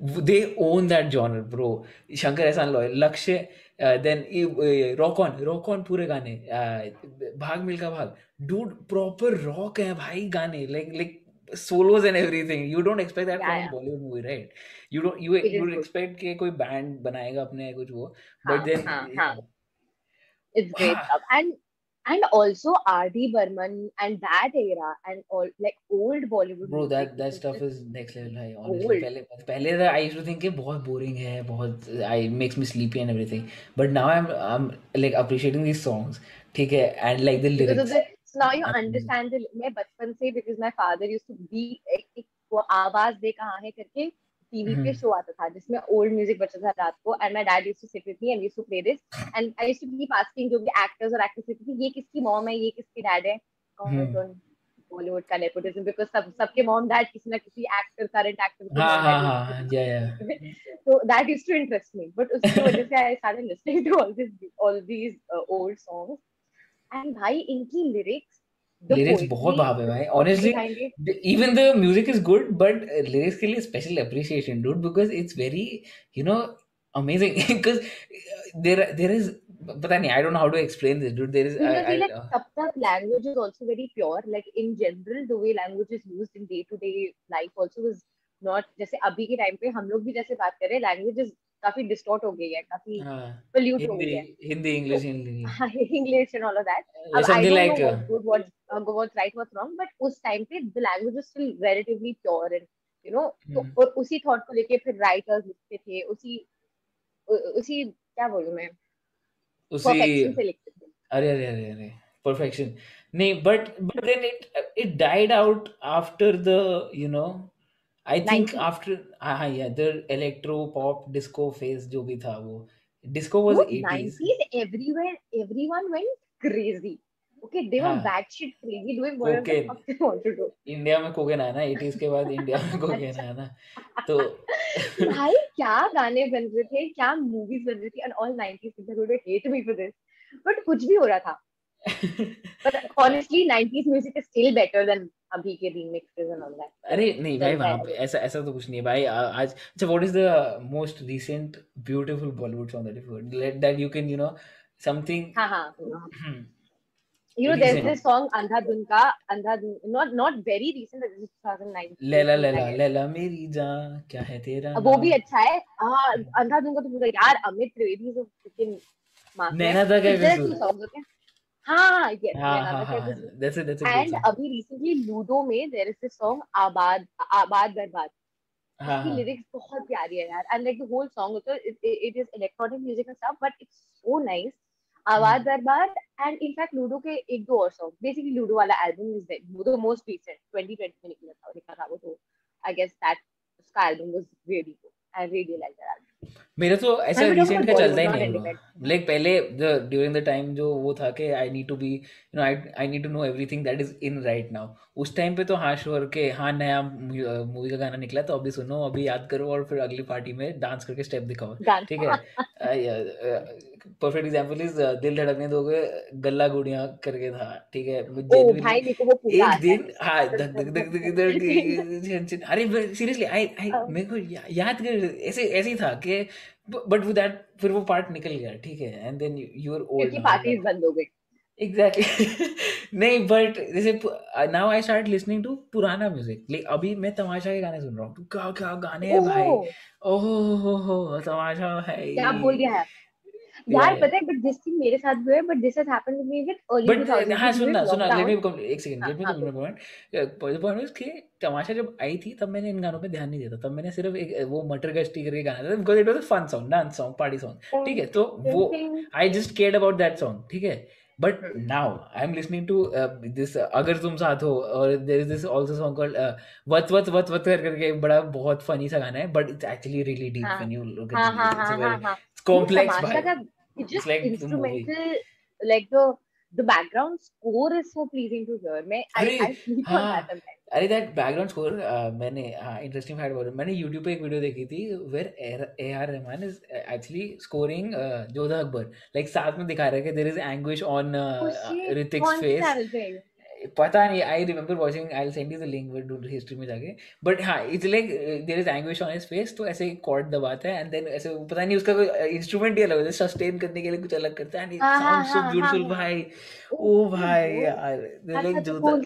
Speaker 3: they own that genre bro Shankar Ehsaan Loy Lakshya uh, then uh, rock on rock on पूरे गाने uh, भाग मिल्खा भाग dude proper rock है भाई गाने like like solos and everything you don't expect that
Speaker 2: Yeah,
Speaker 3: from
Speaker 2: yeah,
Speaker 3: Bollywood movie right you don't you
Speaker 2: it
Speaker 3: you would expect कि कोई band बनाएगा अपने कुछ वो
Speaker 2: हाँ,
Speaker 3: but then
Speaker 2: हाँ, हाँ. It's great stuff. And and also R.D. Burman and that era and all like old Bollywood
Speaker 3: Bro, that that stuff is next level high. Honestly,
Speaker 2: old.
Speaker 3: पहले पहले तो I used to think कि बहुत boring है, बहुत I makes me sleepy and everything. But now I'm I'm like appreciating these songs, ठीक है, and like the lyrics.
Speaker 2: So now you
Speaker 3: Amazing.
Speaker 2: understand the मैं बचपन से because my father used to be एक, एक वो आवाज़ दे कहाँ है करके टीवी पे
Speaker 3: हम्म।
Speaker 2: शो आता था जिसमें ओल्ड म्यूज़िक बजता था रात को and my dad used to sit with me and used to play this and I used to keep asking जो भी एक्टर्स और एक्ट्रेसेस थी ये किसकी मॉम है ये किसके डैड है? कौन
Speaker 3: हम्म।
Speaker 2: कौन बॉलीवुड का नेपोटिज्म बिकॉज़ सब सबके मॉम डैड किसी ना किसी एक्टर करंट एक्टर
Speaker 3: हाँ हाँ। हाँ
Speaker 2: यूज्ड
Speaker 3: हाँ
Speaker 2: to
Speaker 3: yeah
Speaker 2: be
Speaker 3: yeah.
Speaker 2: so that used to interest me but उसकी वजह से I started listening to all this all these uh, old and भाई इनकी lyrics the
Speaker 3: Lyrics बहुत भाव है भाई. even the music is good, but uh, lyrics के लिए special appreciation, dude, because it's very you know amazing because there there is पता नहीं I don't know how to explain this, dude. There is I
Speaker 2: because
Speaker 3: I
Speaker 2: we like
Speaker 3: uh,
Speaker 2: तब तक language is also very pure like in general the way language is used in day to day life also is not जैसे अभी के टाइम पे हम लोग भी जैसे बात कर रहे हैं language is काफ़ी डिस्टॉर्ट हो गई है काफ़ी
Speaker 3: हाँ,
Speaker 2: पोल्यूट हो गई है।
Speaker 3: हिंदी
Speaker 2: तो
Speaker 3: English Hindi
Speaker 2: English and all of that
Speaker 3: something like
Speaker 2: good word go word right word wrong but उस टाइम पे the language is still relatively pure and you know तो
Speaker 3: hmm.
Speaker 2: और उसी थॉट को लेके फिर राइटर्स लिखते थे उसी उसी क्या बोलूँ मैं?
Speaker 3: उसी अरे अरे अरे अरे परफेक्शन नहीं but but then it it died out after the you know I think
Speaker 2: 90s
Speaker 3: after हाँ हाँ yeah the electro pop disco phase जो भी था वो disco was
Speaker 2: Dude,
Speaker 3: 80s
Speaker 2: 90s everywhere everyone went crazy okay they were
Speaker 3: हाँ
Speaker 2: batshit crazy doing whatever the fuck they want to do
Speaker 3: India में कोकेन आया ना 80s के बाद इंडिया में कोकेन
Speaker 2: अच्छा
Speaker 3: आया ना तो
Speaker 2: भाई क्या गाने बन रहे थे क्या मूवीज़ बन रही थी and all 90s people would hate me for this but कुछ भी हो रहा था but honestly 90s music is still better than अभी के remixes and all that
Speaker 3: अरे नहीं भाई वहाँ पे ऐसा ऐसा तो कुछ नहीं है भाई। आज अच्छा what is the most recent beautiful Bollywood song that you let that you can you know something
Speaker 2: हाँ हाँ। You know there's
Speaker 3: recent
Speaker 2: this song अंधाधुन का अंधाधुन not not very recent but this is 2019
Speaker 3: Laila
Speaker 2: 18 I
Speaker 3: Laila Laila मेरी जान क्या है तेरा
Speaker 2: वो भी अच्छा है। हाँ अंधाधुन का तो पूरा यार Amit Trivedi is a freaking master
Speaker 3: नैना था क्या
Speaker 2: हाँ yes
Speaker 3: हाँ हाँ हाँ इट अ
Speaker 2: and
Speaker 3: सॉन्ग
Speaker 2: अभी recently लूडो में there is this song आबाद आबाद बर्बाद
Speaker 3: हाँ
Speaker 2: उसकी
Speaker 3: हाँ
Speaker 2: lyrics बहुत प्यारी है यार and like the whole song also it, it, it is electronic music and stuff but it's so nice आबाद
Speaker 3: हम्म
Speaker 2: बर्बाद and in fact लूडो के एक दो और songs basically लूडो वाला is there वो तो most recent 2020 में निकला था निकला था वो तो I guess that उसका album was really good I really like that
Speaker 3: मेरा तो ऐसा रिसेंट का चलता ही नहीं है लाइक पहले द ड्यूरिंग द टाइम जो वो था कि I need to be you know I I need to know everything that is in right now उस टाइम पे तो हाँ श्योर के हाँ नया मूवी का गाना निकला तो अभी सुनो अभी याद करो और फिर अगली पार्टी में डांस करके स्टेप दिखाओ। ठीक है? परफेक्ट एग्जांपल इज़ दिल धड़कने दोगे गल्ला गुड़िया करके था ठीक है?
Speaker 2: ओ भाई मेरे को वो पूरा
Speaker 3: एक दिन हाँ। धक धक धक धक धक अरे सीरियसली आई आई मेरे को या, याद कर ऐसे ऐसे ही था कि बट वो दैट फिर वो पार्ट निकल गया ठीक है? And then you are old
Speaker 2: क्योंकि पार्टीज़ बंद हो गई।
Speaker 3: एग्जैक्टली नहीं बट जैसे now I start listening to पुराना म्यूज़िक लाइक अभी मैं तमाशा के गाने सुन रहा हूँ। क्या क्या गाने हैं भाई?
Speaker 2: ओह
Speaker 3: हो हो तमाशा है
Speaker 2: क्या बोल दिया है? यार पता है बट दिस थिंग मेरे साथ भी है but this has happened with me with early
Speaker 3: but
Speaker 2: 2000
Speaker 3: हाँ सुनना सुनना लेट मी एक सेकंड
Speaker 2: हाँ
Speaker 3: लेट मी
Speaker 2: हाँ
Speaker 3: कंप्लीट पॉइंट पॉइंट इज़ कि तमाशा जब आई थी तब मैंने इन गानों पे ध्यान नहीं देता तब मैंने सिर्फ़ एक वो मटर गश्ती करके गाना था because it was a fun song dance song party song ठीक है तो वो I just cared about that song ठीक है? But
Speaker 2: Hmm.
Speaker 3: now i'm listening to uh, this uh, agar tum saath ho or there is this also song called uh, what what what कर करके एक बड़ा बहुत फनी सा गाना है but it's actually really deep
Speaker 2: हाँ,
Speaker 3: when you look at
Speaker 2: हाँ
Speaker 3: the
Speaker 2: हाँ
Speaker 3: lyrics. it's
Speaker 2: हाँ
Speaker 3: a
Speaker 2: हाँ
Speaker 3: very
Speaker 2: हाँ।
Speaker 3: it's complex भाई
Speaker 2: it's just
Speaker 3: like the
Speaker 2: instrumental like the the background score is so pleasing to hear. मैं I I sleep on
Speaker 3: हाँ
Speaker 2: that sometimes
Speaker 3: अरे दैट बैकग्राउंड स्कोर मैंने हाँ इंटरेस्टिंग फैक्ट बोल। मैंने यूट्यूब पे एक वीडियो देखी थी where A R Rahman is actually scoring Jodha Akbar like साथ में दिखा रहा कि
Speaker 2: there
Speaker 3: is
Speaker 2: anguish on Hrithik's face
Speaker 3: पता नहीं I remember watching I send you the link history में जाके। बट हाँ it's like there is anguish on his face तो ऐसे कॉर्ड दबाता है एंड देन ऐसे पता नहीं उसका कोई इंस्ट्रूमेंट ही अलग होता है सस्टेन करने के लिए कुछ अलग करता है and
Speaker 2: it sound
Speaker 3: so
Speaker 2: beautiful
Speaker 3: भाई। ओ भाई यार लाइक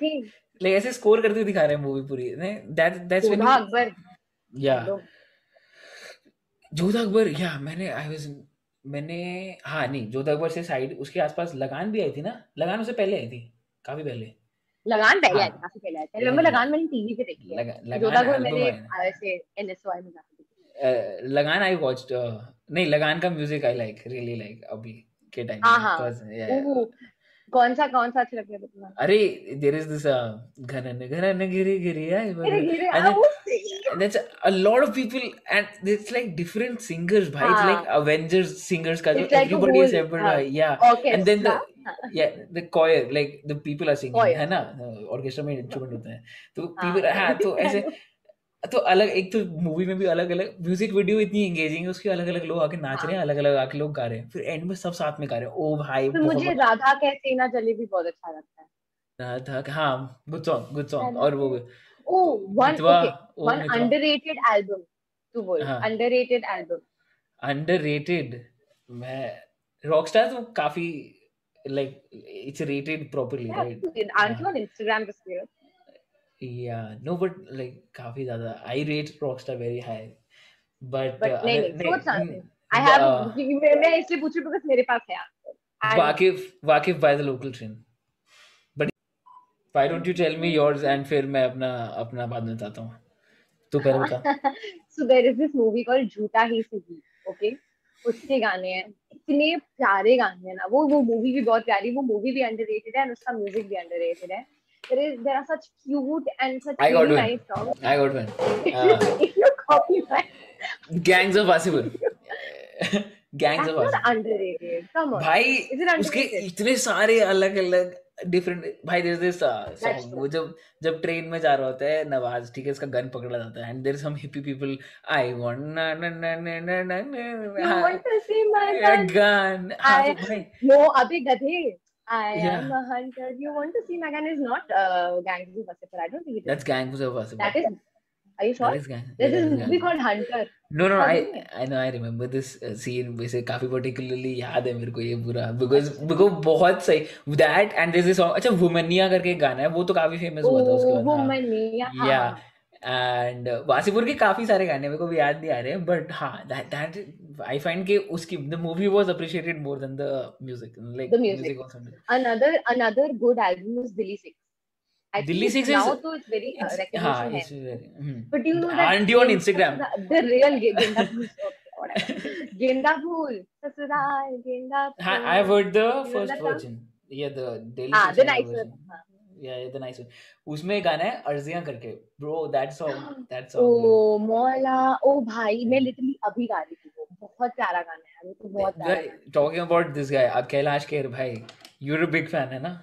Speaker 2: thing
Speaker 3: लाइक ऐसे स्कोर करते हुए दिखा रहे हैं मूवी पूरी दैट दैट्स व्हेन
Speaker 2: अकबर।
Speaker 3: या जोधा अकबर या मैंने आई वाज मैंने हाँ नहीं जोधा अकबर से साइड उसके आसपास लगान भी आई थी ना? लगान उससे पहले आई थी काफ़ी पहले।
Speaker 2: लगान पहले आई
Speaker 3: हाँ
Speaker 2: काफ़ी पहले आई था।
Speaker 3: मैं
Speaker 2: लगान मैंने टीवी पे देखी है। जोधा
Speaker 3: को
Speaker 2: मैंने ऐसे एनएसओआई में
Speaker 3: अ, लगान आई वॉच्ड नहीं लगान का music I like really like अभी के टाइम
Speaker 2: हाँ हाँ। कौन सा कौन सा अच्छा लगता है तुम्हें
Speaker 3: अरे देयर इज़ दिस घनन घनन गिरी गिरी आई
Speaker 2: गिरे
Speaker 3: and
Speaker 2: हाँ
Speaker 3: then
Speaker 2: वो सही
Speaker 3: and that's a lot of people and it's like different singers bhai it's like
Speaker 2: हाँ
Speaker 3: Avengers singers ka jo
Speaker 2: it's like a
Speaker 3: everybody is
Speaker 2: whole
Speaker 3: separate
Speaker 2: हाँ
Speaker 3: bhai yeah and then the
Speaker 2: orchestra हाँ
Speaker 3: yeah the choir like the people are singing
Speaker 2: choir
Speaker 3: है ना ऑर्केस्ट्रा में इंस्ट्रूमेंट होते हैं तो
Speaker 2: हाँ
Speaker 3: people हाँ तो ऐसे तो अलग एक तो मूवी में भी अलग अलग म्यूज़िक वीडियो इतनी एंगेजिंग है उसके अलग अलग लोग आके नाच रहे
Speaker 2: हाँ
Speaker 3: हैं। अलग अलग आके लोग गा रहे हैं फिर एंड में सब साथ में गा रहे हैं। ओ भाई
Speaker 2: फिर मुझे राधा कैसे ना चले भी बहुत अच्छा लगता है।
Speaker 3: था हाँ गुड सॉन्ग गुड सॉन्ग और वो
Speaker 2: ओ
Speaker 3: one
Speaker 2: okay
Speaker 3: one
Speaker 2: underrated album तू बोल अंडररेटेड एल्बम
Speaker 3: अंडररेटेड मैं रॉकस्टार तो काफ़ी like it's rated properly right
Speaker 2: aren't you on Instagram this
Speaker 3: या नो बट लाइक काफ़ी ज़्यादा I rate Rockstar very high but
Speaker 2: but नहीं
Speaker 3: अगर
Speaker 2: नहीं सोच
Speaker 3: नहीं
Speaker 2: I have
Speaker 3: uh,
Speaker 2: मैं मैं इसलिए पूछ रही हूँ because मेरे पास है and
Speaker 3: वाकिफ वाकिफ by the local train but why don't you tell me yours and फिर मैं अपना अपना बाद में बताता हूँ। तू पहले बता।
Speaker 2: So there is this movie called झूठा ही सही okay? उसके गाने हैं। इतने प्यारे गाने हैं ना। वो वो मूवी भी बहुत प्यारी वो मूवी भी अंडररेटेड है और उसका म्यूज़िक भी अंडररेटेड है। There is there are such cute and such
Speaker 3: I got
Speaker 2: really nice songs
Speaker 3: I got one. Uh,
Speaker 2: if you copy that
Speaker 3: Gangs of
Speaker 2: that's
Speaker 3: of
Speaker 2: not
Speaker 3: Wasseypur.
Speaker 2: come on
Speaker 3: भाई
Speaker 2: is it
Speaker 3: उसके
Speaker 2: underrated
Speaker 3: इतने सारे अलग अलग डिफरेंट भाई देयर दिस सॉन्ग वो जब जब ट्रेन में जा रहा होता है नवाज़ ठीक है इसका गन पकड़ा जाता है and there some hippie people I want ना ना ना ना ना ना ना
Speaker 2: to see my gun
Speaker 3: gun हाँ
Speaker 2: I
Speaker 3: तो
Speaker 2: अबे गधे I
Speaker 3: Yeah.
Speaker 2: am a hunter. You want to see my gun is not uh, Gangs of Wasseypur. I don't think it is.
Speaker 3: that's Gangs of Wasseypur
Speaker 2: That is. Are you sure?
Speaker 3: that is gang yeah,
Speaker 2: this
Speaker 3: that is
Speaker 2: movie called Hunter.
Speaker 3: No, no, I I know I remember this uh, scene वैसे काफ़ी particularly याद है मेरे को ये पूरा because because बहुत सही that and there's this song अच्छा वुमनिया करके गाना है वो तो काफ़ी famous हुआ था उसके
Speaker 2: Oh,
Speaker 3: बाद हाँ
Speaker 2: woman yeah.
Speaker 3: एंड वासीपुर के काफ़ी सारे गाने मेरे को भी याद नहीं आ रहे हैं बट हाँ आई फाइंड के उसकी the movie was appreciated more than the
Speaker 2: Delhi six
Speaker 3: is
Speaker 2: now it's very recognition but you know that
Speaker 3: aren't you on Instagram
Speaker 2: the real Genda Phool
Speaker 3: हाँ. yeah, the nice one उसमें गाना है अर्जियाँ करके bro that song that song
Speaker 2: ओ मौला ओ भाई मैं लिटरली अभी गा रही थी वो बहुत प्यारा गाना है वो तो बहुत प्यारा गाना
Speaker 3: talking about this uh, Kailash Kher भाई you're a big fan है ना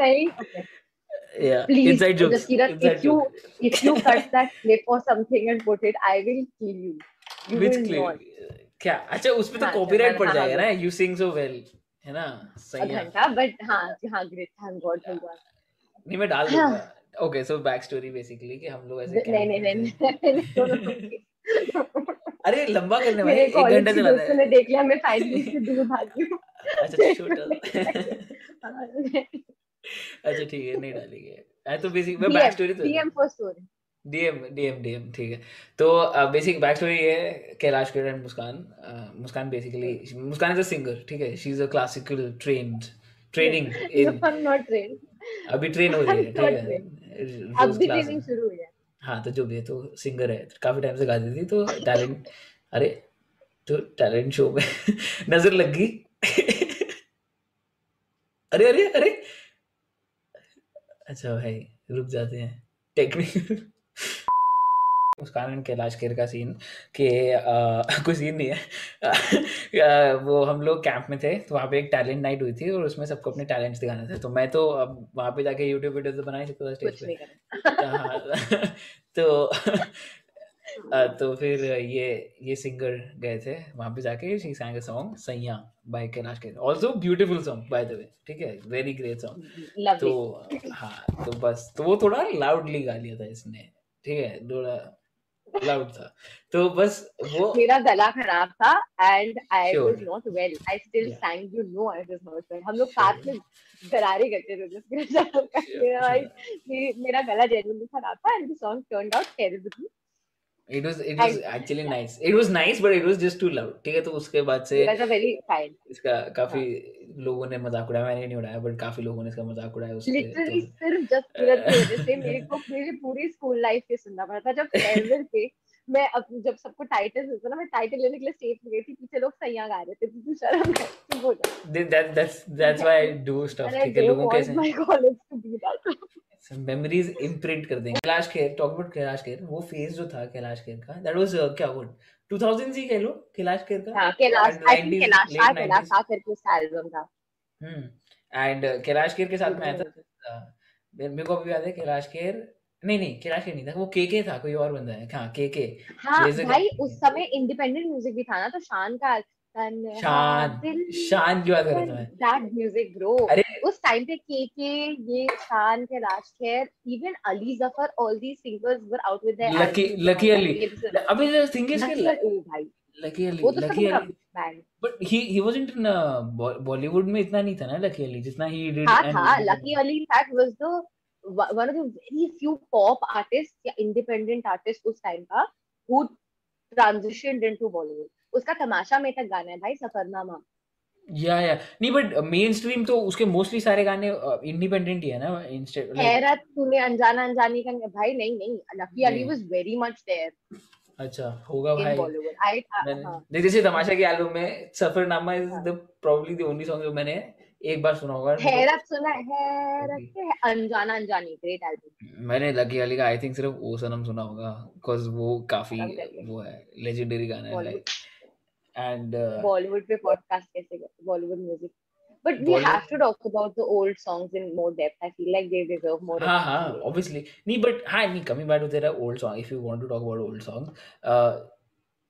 Speaker 2: सही
Speaker 3: yeah
Speaker 2: please
Speaker 3: inside jokes inside
Speaker 2: if you
Speaker 3: jokes
Speaker 2: if you cut that clip or something and put it I will kill you you
Speaker 3: which clip क्या अच्छा उसपे तो
Speaker 2: हाँ,
Speaker 3: कॉपीराइट
Speaker 2: हाँ,
Speaker 3: पड़
Speaker 2: हाँ,
Speaker 3: जाएगा
Speaker 2: हाँ,
Speaker 3: ना you sing so well है ना? सही है।
Speaker 2: घंटा but हाँ हाँ great thank God भगवान
Speaker 3: नहीं मैं डाल
Speaker 2: हाँ।
Speaker 3: दूँगा। Okay so back story basically कि हम लोग ऐसे
Speaker 2: नहीं नहीं नहीं.
Speaker 3: अरे लंबा करने भाई एक घंटा चलाना
Speaker 2: दोस्तों
Speaker 3: है।
Speaker 2: देख लिया मैं फाइनली से दूर भागी हूँ।
Speaker 3: अच्छा छोटा
Speaker 2: हाँ,
Speaker 3: अच्छा ठीक है नहीं डालेंगे। आई तो बेसिक मैं बैक स्टोरी तो
Speaker 2: DM for story
Speaker 3: DM DM DM ठीक है। तो बेसिक बैक स्टोरी ये है Kailash Kher and Muskaan. Uh, Muskaan basically Muskaan is a singer ठीक है। She is
Speaker 2: a
Speaker 3: classical
Speaker 2: trained training in
Speaker 3: अभी ट्रेन हो रही है ठीक है.
Speaker 2: अब भी ट्रेनिंग शुरू हुई है।
Speaker 3: हाँ तो जो भी है तो सिंगर है। काफ़ी टाइम से गाती थी तो टैलेंट अरे तो टैलेंट शो में नज़र लग गई। अरे अरे अरे। अच्छा भाई रुक जाते हैं। टेक्निक मुस्कान एंड कैलाश खेर का सीन कि कोई सीन नहीं है। आ, वो हम लोग कैंप में थे तो वहाँ पे एक टैलेंट नाइट हुई थी और उसमें सबको अपने टैलेंट्स दिखाने थे। तो मैं तो अब वहाँ पे जाके यूट्यूब वीडियो तो बना ही सकता था स्टेज पे।
Speaker 2: नहीं करना
Speaker 3: हाँ, तो आ, तो फिर ये ये सिंगर गए थे वहाँ पे जाके she sang a song Saiyaan by Kailash Kher also beautiful song by the way ठीक है? वेरी ग्रेट सॉन्ग तो हाँ तो बस तो वो थोड़ा लाउडली गा लिया था इसने ठीक है? थोड़ा लाउड था तो बस वो
Speaker 2: मेरा गला खराब था and
Speaker 3: I.
Speaker 2: Was not well I still
Speaker 3: Yeah.
Speaker 2: sang you know I was well हम लोग. साथ में गरारे करते थे
Speaker 3: जिस
Speaker 2: मेरा गला जेन्युइनली खराब था and the song turned out terribly
Speaker 3: it was it was actually nice. It was nice but it was just too loud. ठीक है तो उसके बाद से
Speaker 2: guys very kind.
Speaker 3: इसका काफ़ी लोगों ने मज़ाक उड़ाया। मैंने नहीं उड़ाया बट काफ़ी लोगों ने इसका मज़ाक उड़ाया उसके
Speaker 2: लिटरली
Speaker 3: तो
Speaker 2: सिर्फ़ जस्ट सूरत की वजह से मेरे को मेरी पूरी स्कूल लाइफ के सुनना पड़ा था। जब फेयरवेल पे मैं अब जब सबको टाइटल मिलता ना मैं टाइटल लेने के लिए स्टेज पे गई थी। पीछे लोग सैया गा रहे थे तो तू शर्म कर हो
Speaker 3: that's that's why I do stuff
Speaker 2: and I
Speaker 3: ठीक है लोगों कैसे
Speaker 2: my college to be
Speaker 3: memories imprint कर देंगे। कैलाश खेर टॉक अबाउट कैलाश खेर वो फ़ेज़ जो था कैलाश खेर का दैट वाज क्या वो 2000 ही कह लो कैलाश खेर का?
Speaker 2: हाँ Kailash I
Speaker 3: think
Speaker 2: Kailash
Speaker 3: late
Speaker 2: हाँ कैलाश
Speaker 3: 90s.
Speaker 2: हाँ करके उसका एल्बम था
Speaker 3: हम्म एंड कैलाश खेर के साथ में आया था मेरे मेरे को अभी याद है कैलाश खेर नहीं नहीं कैलाश खेर नहीं था वो केके था कोई और बंदा है हाँ केके
Speaker 2: हाँ भाई उस समय इंडिपेंडेंट म्यूज़िक भी था ना तो शान का
Speaker 3: शान की बात कर रहा
Speaker 2: दैट म्यूज़िक ब्रो
Speaker 3: अरे
Speaker 2: उस टाइम पे केके ये Shaan Kailash Kher even Ali Zafar all these singers were out with there
Speaker 3: Lucky Lucky Ali अभी द थिंग इज़
Speaker 2: भाई।
Speaker 3: Lucky
Speaker 2: Ali
Speaker 3: Lucky
Speaker 2: Ali
Speaker 3: but he he wasn't in Bollywood में इतना नहीं था ना लकी अली जितना ही डिड
Speaker 2: था था Lucky Ali in fact was the one of the very few pop artist या इंडिपेंडेंट आर्टिस्ट उस टाइम का हु ट्रांजिशनड इनटू बॉलीवुड उसका तमाशा में तक गाना है भाई सफरनामा।
Speaker 3: या या। नहीं बट मेन स्ट्रीम तो उसके मोस्टली सारे गाने इंडिपेंडेंट ही है ना? इंस्टेड
Speaker 2: हैरत तूने अनजाना अनजानी का भाई नहीं नहीं। Lucky
Speaker 3: Ali
Speaker 2: was very much there
Speaker 3: अच्छा होगा भाई।
Speaker 2: आई हाँ।
Speaker 3: नहीं जैसे तमाशा के एल्बम में Safarnama
Speaker 2: is.
Speaker 3: The probably the only song जो मैंने एक बार सुना होगा।
Speaker 2: हैरत सुना हैरत अनजाना अनजानी ग्रेट एल्बम
Speaker 3: मैंने लकी अली का आई थिंक सिर्फ़ ओ सनम सुना होगा बिकॉज़ वो काफ़ी वो है लेजेंडरी गाना है लाइक एंड
Speaker 2: बॉलीवुड पे पॉडकास्ट कैसे करते Bollywood music but we
Speaker 3: Bollywood-
Speaker 2: have to talk about the old songs in more depth I feel like they deserve more
Speaker 3: हाँ हाँ ऑब्वियसली नहीं बट हाँ नहीं कमिंग बैक टू तेरा old song if you want to talk about old song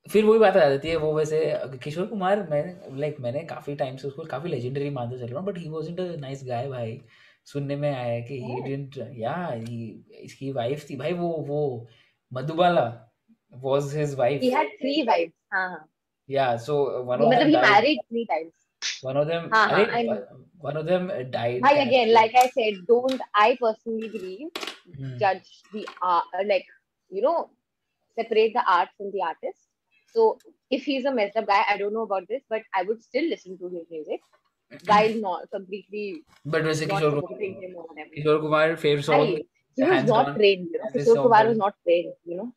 Speaker 3: फिर वही बात आ जाती है वो वैसे किशोर कुमार मैं लाइक मैंने काफ़ी टाइम से उसको काफ़ी लेजेंडरी मानते चल रहा हूँ but he wasn't a nice guy भाई। सुनने में आया है कि ही डिडंट या ही इसकी वाइफ थी भाई वो वो Madhubala was his wife
Speaker 2: he had three wives हाँ हाँ।
Speaker 3: yeah so
Speaker 2: uh,
Speaker 3: one
Speaker 2: of
Speaker 3: them
Speaker 2: he married three
Speaker 3: times. One of
Speaker 2: them uh-huh,
Speaker 3: I
Speaker 2: I uh,
Speaker 3: one of them died
Speaker 2: I, again like i said don't i personally believe
Speaker 3: hmm.
Speaker 2: judge the art uh, like you know separate the art from the artist. So if he's a messed up guy i don't know about this but i would still listen to his music while not completely but was
Speaker 3: Kishore, Kishore Kumar
Speaker 2: favorite
Speaker 3: song
Speaker 2: he was not trained you know? Kishore Kumar
Speaker 3: was
Speaker 2: not trained you know.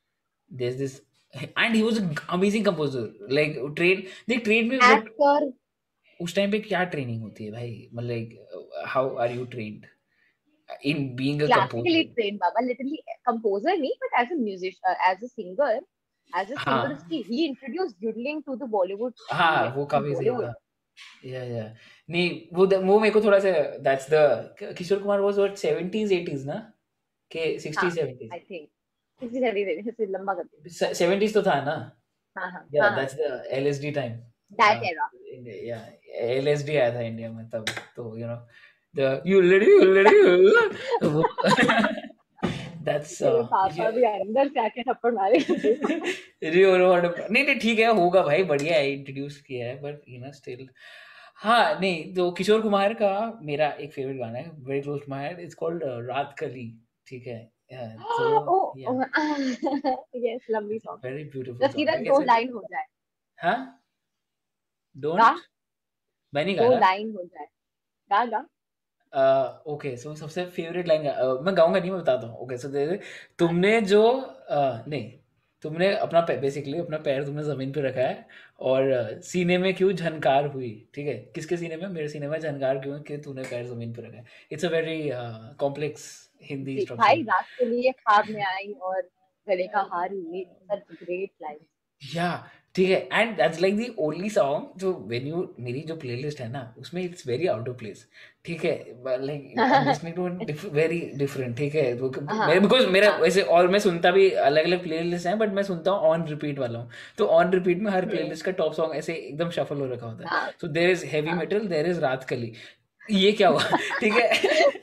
Speaker 3: There's this and he was amazing composer like train they train में
Speaker 2: एक्टर
Speaker 3: उस टाइम पे क्या ट्रेनिंग होती है भाई? मतलब like how are you trained in being
Speaker 2: a
Speaker 3: composer
Speaker 2: classically train Baba literally composer नहीं but as a musician as a singer as a singer
Speaker 3: he.
Speaker 2: Introduce yodelling to the Bollywood
Speaker 3: हाँ वो काफ़ी सही था। या या नहीं वो वो मेरे को थोड़ा सा that's the Kishore Kumar was what 70s 80s ना? के 60s 70s
Speaker 2: आई थिंक नहीं देने लंबा कर दिया
Speaker 3: 70s तो था ना
Speaker 2: हाँ हाँ
Speaker 3: या
Speaker 2: हाँ
Speaker 3: that's the LSD time
Speaker 2: that era.
Speaker 3: या LSD आया था इंडिया में तब तो you know the you lady you lady
Speaker 2: that's पापा भी अंदर से आके थप्पड़ मारे।
Speaker 3: रियो नहीं नहीं ठीक है होगा भाई बढ़िया है इंट्रोड्यूस किया है बट यू नो स्टिल हाँ नहीं तो किशोर कुमार का मेरा एक फेवरेट गाना है very close to my heart it's called Raat Kali ठीक है?
Speaker 2: oh yes lovely song.
Speaker 3: Very beautiful
Speaker 2: जसीरत दो लाइन हो जाए
Speaker 3: हाँ डोंट मैं नहीं गा
Speaker 2: दो लाइन हो जाए गा गा
Speaker 3: ओके सो सबसे फेवरेट लाइन मैं गाऊँगा नहीं मैं बताता हूँ ओके सो तुमने जो uh, नहीं तुमने अपना बेसिकली अपना पैर तुमने ज़मीन पे रखा है और सीने में क्यों झनकार हुई? ठीक है? किसके सीने में? मेरे सीने में झनकार क्यों कि तूने पैर ज़मीन पे रखा है? It's a very complex Hindi
Speaker 2: भाई रात के लिए ख्वाब में आई और गले का हार हुई सच ग्रेट लाइन
Speaker 3: या ठीक है and that's like the only song जो व्हेन यू मेरी जो प्लेलिस्ट है ना उसमें it's very out of place ठीक है like listening to very different ठीक है
Speaker 2: हाँ।
Speaker 3: बिकॉज़ मेरा
Speaker 2: हाँ।
Speaker 3: वैसे और मैं सुनता भी अलग अलग प्लेलिस्ट हैं बट मैं सुनता हूँ ऑन रिपीट वाला हूँ। तो ऑन रिपीट में हर
Speaker 2: हम्म,
Speaker 3: प्लेलिस्ट का टॉप सॉन्ग ऐसे एकदम शफल हो रखा होता है।
Speaker 2: हाँ।
Speaker 3: सो देर इज़ हैवी
Speaker 2: हाँ।
Speaker 3: मेटल देर इज़ रात कली ये क्या हुआ? ठीक है।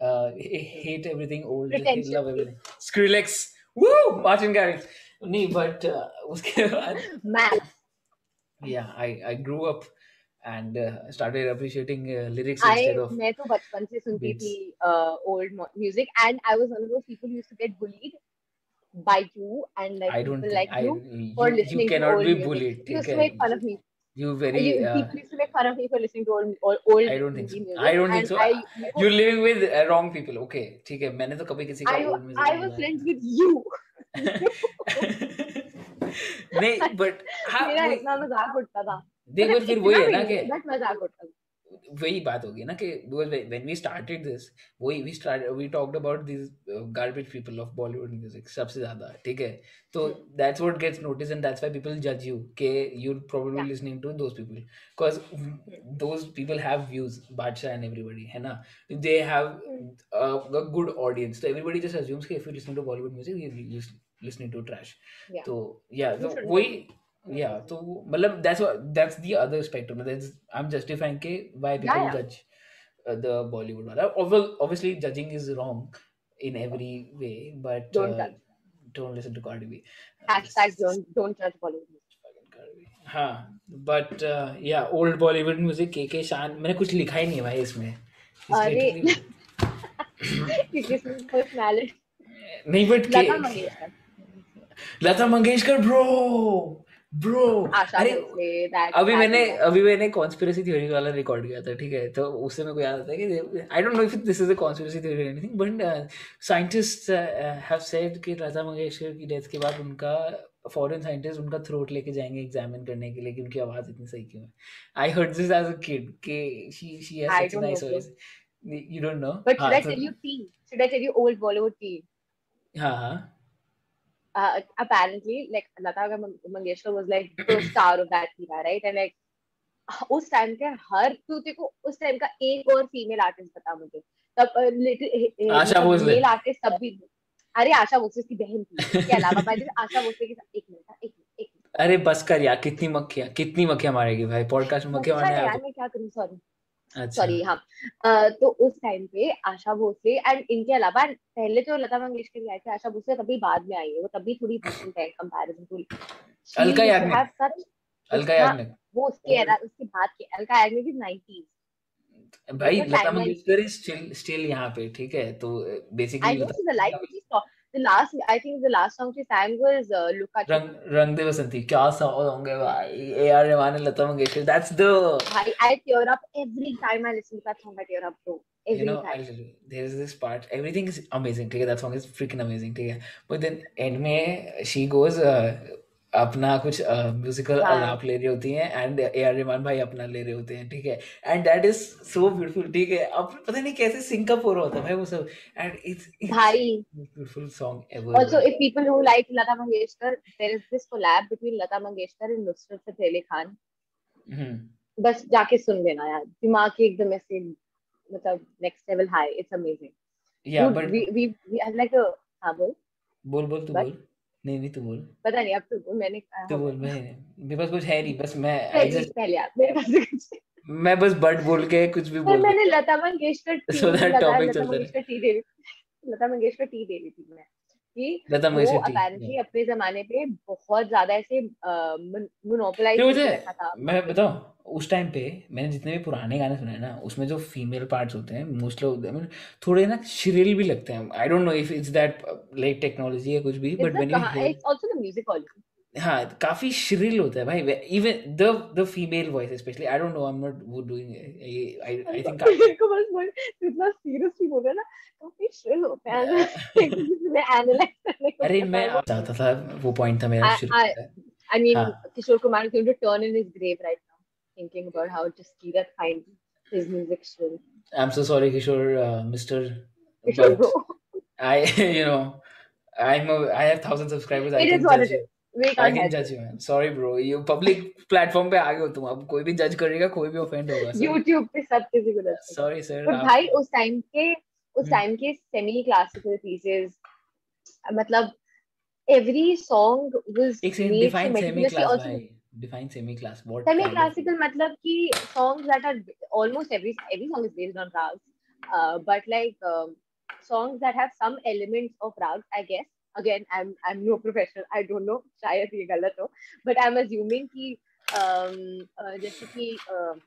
Speaker 3: uh, h- hate everything old just hate, love
Speaker 2: pretentious
Speaker 3: everything Skrillex woo Martin Garrix नहीं but uh, उसके बाद
Speaker 2: math
Speaker 3: yeah I I grew up and uh, started appreciating uh, lyrics
Speaker 2: I
Speaker 3: instead of
Speaker 2: मैं तो बचपन से सुनती
Speaker 3: beats
Speaker 2: थी old music and I was one of those people used to get bullied by you and like
Speaker 3: I don't
Speaker 2: people
Speaker 3: think
Speaker 2: like
Speaker 3: I
Speaker 2: you
Speaker 3: you
Speaker 2: for
Speaker 3: you
Speaker 2: listening to
Speaker 3: cannot
Speaker 2: old
Speaker 3: be
Speaker 2: music.
Speaker 3: bullied
Speaker 2: You used
Speaker 3: ठीक
Speaker 2: to
Speaker 3: है
Speaker 2: make fun of me.
Speaker 3: you very
Speaker 2: You,
Speaker 3: uh,
Speaker 2: people used to make fun of me for listening to old old, old
Speaker 3: I don't think so.
Speaker 2: Hindi
Speaker 3: I
Speaker 2: music,
Speaker 3: don't think
Speaker 2: and
Speaker 3: so.
Speaker 2: I
Speaker 3: You're living with uh, wrong people. Okay, ठीक है मैंने तो कभी किसी का
Speaker 2: I
Speaker 3: old music
Speaker 2: I
Speaker 3: नहीं
Speaker 2: was
Speaker 3: सुना
Speaker 2: friends with you.
Speaker 3: नहीं but हाँ
Speaker 2: मेरा
Speaker 3: वही
Speaker 2: इतना मजाक उड़ता था
Speaker 3: देख
Speaker 2: मतलब
Speaker 3: but फिर
Speaker 2: इतना
Speaker 3: वही है
Speaker 2: भी
Speaker 3: ना
Speaker 2: नहीं
Speaker 3: कि
Speaker 2: बट मजाक उड़ता था
Speaker 3: वही बात होगी ना कि व्हेन वी स्टार्टेड दिस वही we start we talked about this garbage people of Bollywood music सबसे ज़्यादा ठीक है? तो that's what gets notice and that's why people जज यू के you are
Speaker 2: probably
Speaker 3: listening to those people because those people have views Badshah and everybody है ना? They have a good audience तो एवरीबडी जस्ट अज्यूम्स कि if you listening to Bollywood music you listening to trash तो
Speaker 2: या
Speaker 3: वही yeah तो मतलब that's what that's the other spectrum that's I'm justifying के
Speaker 2: yeah.
Speaker 3: judge uh, the Bollywood वाला obviously judging is wrong in every way but
Speaker 2: Don't
Speaker 3: uh, don't listen to Cardi B
Speaker 2: Hashtag don't don't judge Bollywood music.
Speaker 3: हाँ uh, yeah old Bollywood music के के शान मैंने कुछ लिखा ही नहीं है भाई इसमें
Speaker 2: अरे personality
Speaker 3: नहीं but
Speaker 2: Lata
Speaker 3: Mangeshkar Lata Mangeshkar bro
Speaker 2: bro
Speaker 3: अरे अभी मैंने अभी मैंने कॉन्स्पिरेसी थ्योरी वाला रिकॉर्ड किया था ठीक है? तो उससे मेरे को याद आता है कि I don't know if this is a conspiracy theory anything but scientist have said कि लता मंगेशकर की डेथ के बाद उनका फॉरेन साइंटिस्ट उनका थ्रोट लेके जाएँगे एग्जामिन करने के लिए कि उनकी आवाज़ इतनी सही क्यों है। I heard this as a kid कि she she has
Speaker 2: such
Speaker 3: nice voice
Speaker 2: you
Speaker 3: don't
Speaker 2: know But should
Speaker 3: हाँ
Speaker 2: I
Speaker 3: तो
Speaker 2: tell you tea? Should I tell you old Bollywood tea?
Speaker 3: हाँ हाँ।
Speaker 2: Uh, apparently, like Lata Mang- Mangeshkar was like the star of that era, right? And like उस टाइम के हर तू को उस टाइम का एक और फीमेल आर्टिस्ट बता मुझे। तब
Speaker 3: आशा भोसले।
Speaker 2: मेल आर्टिस्ट तब भी अरे आशा भोसले की बहन थी। इसके अलावा way, आशा भोसले के साथ एक मिनट एक मिनट।
Speaker 3: अरे बस कर यार कितनी मक्खियाँ कितनी मक्खियाँ मारेगी भाई पॉडकास्ट मक्खियाँ मारने
Speaker 2: है यार मैं क्या करूँ सॉरी
Speaker 3: तो अच्छा।
Speaker 2: सॉरी हाँ। तो उस टाइम पे आशा भोसले एंड इनके अलावा पहले तो लता मंगेशकर ही आई थी आशा भोसले तभी बाद में आई है वो तभी थोड़ी डिफरेंट है कंपैरिजन टू
Speaker 3: अलका याग्निक।
Speaker 2: सच
Speaker 3: अलका याग्निक।
Speaker 2: वो उसके उसके बाद के अलका याग्निक इज़ 90s
Speaker 3: भाई
Speaker 2: Lata
Speaker 3: Mangeshkar is still still यहाँ पे ठीक है? तो
Speaker 2: basically life which she saw the last I think the last song she sang was uh,
Speaker 3: at". Rang Rang De Vasanti. Kya song honge bhai? AR Rahman Lata Mangeshkar. That's the.
Speaker 2: I, I tear up every time I listen to that song. I tear up, bro. Every
Speaker 3: you know,
Speaker 2: time.
Speaker 3: there is this part. Everything is amazing. Okay, that song is freaking amazing. Okay, but then end me she goes. Uh, अपना कुछ म्यूजिकल
Speaker 2: हाँ।
Speaker 3: आलाप ले रही होती हैं एंड ए आर रहमान भाई अपना ले रहे होते हैं ठीक है? And that is so beautiful ठीक है? अब पता नहीं कैसे सिंकअप हो रहा होता है वो सब। एंड इट्स
Speaker 2: भाई।
Speaker 3: Beautiful song ever
Speaker 2: also if people who like Lata Mangeshkar there is this collab between Lata Mangeshkar and Nusrat Fateh Ali Khan बस जाके सुन लेना यार दिमाग की एकदम ऐसे मतलब next level high it's amazing
Speaker 3: या but
Speaker 2: we we we I like हाँ बोल।
Speaker 3: बोल बोल तू बोल। नहीं नहीं तू बोल
Speaker 2: पता नहीं अब तू बोल मैंने हाँ,
Speaker 3: तू बोल मैं मेरे पास कुछ है नहीं बस मैं just-
Speaker 2: पहले यार मेरे पास कुछ
Speaker 3: मैं बस बट बोल के कुछ भी बोल
Speaker 2: मैंने Lata Mangeshkar T
Speaker 3: that topic
Speaker 2: Lata
Speaker 3: topic Lata
Speaker 2: Mangeshkar T दे रही लता मंगेशकर टी दे रही थी मैं। कि वो अपेरेंटली अपने जमाने पे बहुत ज़्यादा ऐसे मोनोपोलाइज था
Speaker 3: मैं बताऊँ उस टाइम पे मैंने जितने भी पुराने गाने सुने हैं ना उसमें जो फीमेल पार्ट्स होते हैं मोस्ट लोग थोड़े ना श्रिल भी लगते हैं। I don't know if it's that like technology या कुछ भी but when
Speaker 2: you
Speaker 3: hear
Speaker 2: it's also the music quality
Speaker 3: हाँ काफी श्रिल होता है भाई even the the female voice specially I don't know I am not वो डूइंग आई आई थिंक
Speaker 2: मेरे को बस बोल तू इतना सीरियसली बोल रहा है ना काफी श्रिल होते हैं मैं एनालाइज करने को
Speaker 3: अरे
Speaker 2: बता
Speaker 3: मैं
Speaker 2: रहा हूँ
Speaker 3: चाहता था वो पॉइंट था मेरा
Speaker 2: I-
Speaker 3: शुरू
Speaker 2: I-
Speaker 3: का।
Speaker 2: I mean,
Speaker 3: हाँ।
Speaker 2: Kishore Kumar is going to turn in his grave right now, thinking about how just Kirat finds his music shrill.
Speaker 3: I'm so sorry, Kishore, uh, Mister.
Speaker 2: Kishore,
Speaker 3: But
Speaker 2: bro.
Speaker 3: I, you know, I'm a, I have thousand subscribers. I
Speaker 2: It
Speaker 3: can
Speaker 2: is what
Speaker 3: judge
Speaker 2: it
Speaker 3: you.
Speaker 2: is.
Speaker 3: Can
Speaker 2: help
Speaker 3: judge
Speaker 2: it.
Speaker 3: you, man. Sorry, bro. You public platform पे आ गए हो तुम अब कोई भी जज करेगा कोई भी ऑफेंड होगा
Speaker 2: YouTube पे सब किसी को है
Speaker 3: सॉरी सर
Speaker 2: पर भाई उस टाइम के उस
Speaker 3: हम्म।
Speaker 2: टाइम के सेमी क्लासिकल पीसेस मतलब every song was
Speaker 3: एक सेकंड डिफाइन सेमी क्लास भाई define semi class what
Speaker 2: semi classical मतलब कि songs that are almost every every song is based on rags uh, but like um, songs that have some elements of rags I guess again I'm I'm no professional I don't know शायद ये गलत हो but I'm assuming कि um, uh, जैसे कि um,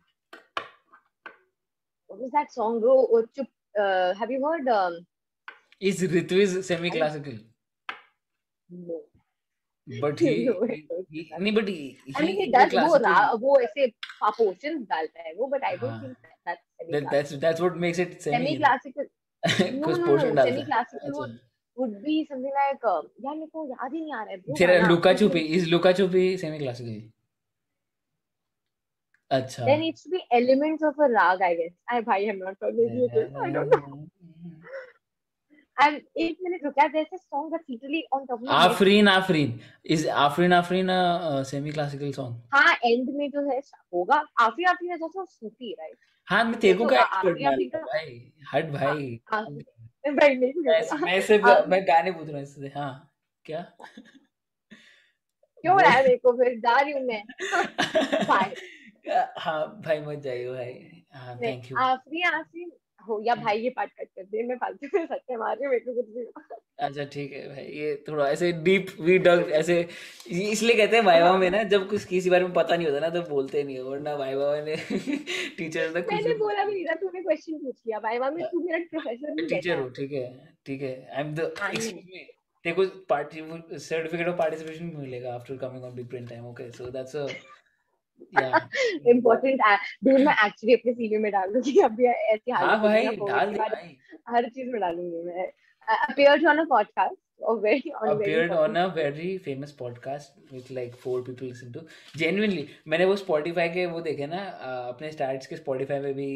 Speaker 2: what was that song bro वो चुप uh, have you heard um,
Speaker 3: is semi classical
Speaker 2: no
Speaker 3: but he
Speaker 2: No,
Speaker 3: he नहीं बट he
Speaker 2: I mean he
Speaker 3: he
Speaker 2: does वो वो ऐसे proportions डालता है वो but I don't
Speaker 3: हाँ.
Speaker 2: think that, that's semi
Speaker 3: that, that's that's what makes it
Speaker 2: semi
Speaker 3: semi
Speaker 2: classical no
Speaker 3: कुछ
Speaker 2: no
Speaker 3: पोर्शन
Speaker 2: no
Speaker 3: डालता
Speaker 2: semi
Speaker 3: है
Speaker 2: classical
Speaker 3: अच्छा
Speaker 2: would be something like uh, यार मेरे को याद ही नहीं आ रहा है bro
Speaker 3: तेरा
Speaker 2: गाना
Speaker 3: लुका
Speaker 2: कुछ
Speaker 3: Chuppi is Luka Chuppi semi classical अच्छा
Speaker 2: there needs to be elements of a rag I guess I भाई I'm not familiar with this I don't know and एक minute रुक यार there's a song that's literally on top of
Speaker 3: Afreen Afreen is Afreen Afreen a semi classical song
Speaker 2: हाँ end में जो है होगा आफरी आफरी is also Sufi right
Speaker 3: हाँ मैं तेरे को
Speaker 2: तो
Speaker 3: क्या एक्सपर्ट भाई हट भाई
Speaker 2: भाई नहीं
Speaker 3: मैं। मैं सिर्फ़
Speaker 2: हाँ।
Speaker 3: मैं गाने पूछ रहा हूँ इससे। हाँ क्या?
Speaker 2: क्यों रहा है मेरे को फिर जा रही हूँ मैं।
Speaker 3: हाँ भाई मत जाइए भाई। हाँ थैंक यू
Speaker 2: आखिरी आफरी। हो या भाई ये पार्ट कट कर दे मैं फालतू में सत्य मार रही हूँ मेरे को कुछ भी
Speaker 3: अच्छा ठीक है भाई ये थोड़ा ऐसे डीप वी डग ऐसे इसलिए कहते हैं वाइवा में ना जब कुछ किसी बारे में पता नहीं होता ना तो बोलते नहीं हो वरना वाइवा में टीचर तक कुछ
Speaker 2: मैंने बोला भी नहीं था तूने क्वेश्चन पूछ लिया भाई मामी तू मेरा प्रोफेसर नहीं
Speaker 3: टीचर हो ठीक है ठीक है I
Speaker 2: am
Speaker 3: the excuse me को पार्टी सर्टिफिकेट ऑफ़ पार्टिसिपेशन मिलेगा after coming on big print time okay so that's a
Speaker 2: important dude मैं एक्चुअली अपने सीवी में डाल दूँगी अभी ऐसी
Speaker 3: हाँ
Speaker 2: हालत
Speaker 3: भाई डाल दे
Speaker 2: हर चीज़ में डालूँगी मैं appeared on a podcast or very on very
Speaker 3: appeared on
Speaker 2: important
Speaker 3: a very famous podcast which like four people listen to genuinely मैंने वो Spotify के वो देखे ना अ, अपने स्टार्ट्स के Spotify में भी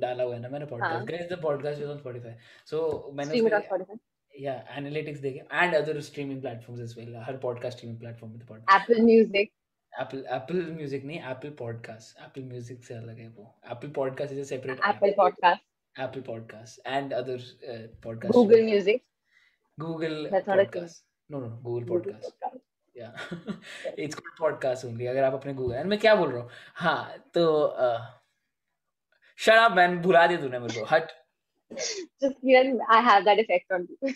Speaker 3: डाला हुआ है ना मैंने
Speaker 2: हाँ
Speaker 3: podcast guys the podcast is on Spotify so मैंने
Speaker 2: Spotify
Speaker 3: या एनालिटिक्स देखे and other streaming platforms well her podcast streaming platform podcast
Speaker 2: Apple Music
Speaker 3: Apple Apple music नहीं एप्पल पॉडकास्ट एप्पल म्यूज़िक से अलग है वो. Apple podcast is a separate
Speaker 2: Apple Podcast.
Speaker 3: Apple podcast and other podcast
Speaker 2: Google Music. Google a thing.
Speaker 3: Podcast no no
Speaker 2: Google podcast
Speaker 3: या इट्स कॉल्ड पॉडकास्ट ओनली अगर आप अपने गूगल एंड मैं क्या बोल रहा हूँ? हाँ तो शट अप मैन भुला दे तूने मेरे को. हट।
Speaker 2: Just Kiran I have that effect on you.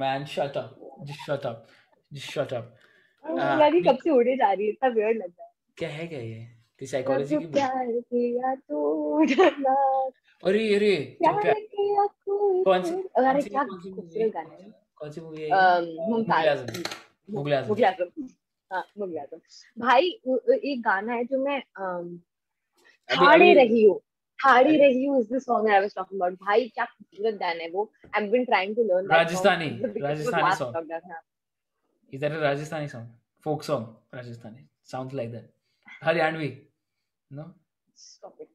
Speaker 3: Man shut up just shut up just shut up
Speaker 2: यार कब से उड़े जा रही है इतना weird लग रहा है।
Speaker 3: क्या है क्या ये?
Speaker 2: जब
Speaker 3: साइकोलॉजी की
Speaker 2: प्यार किया तो डरना
Speaker 3: अरे अरे
Speaker 2: प्यार किया
Speaker 3: कौन सी
Speaker 2: तो अरे क्या खूबसूरत गाना है।
Speaker 3: कौन सी मूवी है
Speaker 2: मुमताज़
Speaker 3: मुगले आज़म। मुगले आज़म।
Speaker 2: मुगले आज़म। हाँ मुगले आज़म। भाई एक गाना है जो मैं रही हो। रही हूँ is the song I was talking about भाई क्या खूबसूरत गाना है वो। I have been trying
Speaker 3: to
Speaker 2: learn Rajasthani was Rajasthani song
Speaker 3: is that a Rajasthani song folk song Rajasthani sounds like that Haryanvi no
Speaker 2: stop it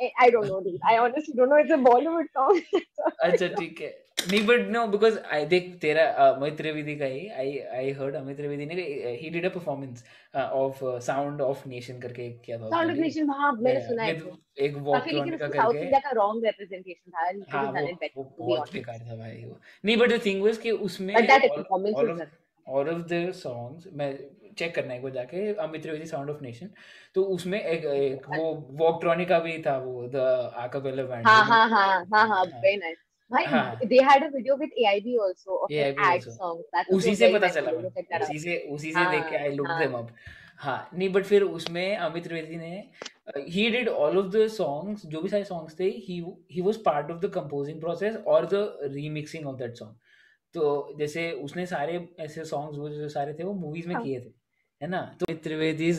Speaker 2: I, don't know dude. I honestly don't know. It's a Bollywood song.
Speaker 3: अच्छा ठीक है. नहीं बट नो बिकॉज़ आई देख तेरा uh, अमित त्रिवेदी का ही I I heard Amit Trivedi ने he did a performance of sound of nation करके किया था
Speaker 2: Sound of
Speaker 3: उसने
Speaker 2: Nation हाँ मैंने सुना है
Speaker 3: एक वॉक का
Speaker 2: उसमें साउथ इंडिया का रॉन्ग रिप्रेजेंटेशन था
Speaker 3: हाँ बहुत बेकार था भाई वो. नहीं बट द थिंग वाज कि उसमें
Speaker 2: but that
Speaker 3: all of the songs मैं चेक करना एक बार जाके Amit Trivedi sound of nation तो उसमें एक, एक वो वॉकट्रॉनिका भी था वो द आकापेला बैंड
Speaker 2: हाँ हाँ हाँ हाँ हाँ
Speaker 3: हाँ
Speaker 2: very nice भाई
Speaker 3: हाँ।
Speaker 2: they had a video with AIB also of an
Speaker 3: AIB also.
Speaker 2: song. That was
Speaker 3: उसी से पता चला. उसी से उसी से देख के
Speaker 2: हाँ,
Speaker 3: आई लुक
Speaker 2: हाँ.
Speaker 3: देम अप हाँ नहीं बट फिर उसमें अमित त्रिवेदी ने he did all of the songs जो भी सारे सॉन्ग्स थे he he was part of the composing process और the remixing of that song तो जैसे उसने सारे ऐसे सॉन्ग्स वो जो सारे थे वो मूवीज़ में
Speaker 2: हाँ.
Speaker 3: किए थे है ना तो त्रिवेदीज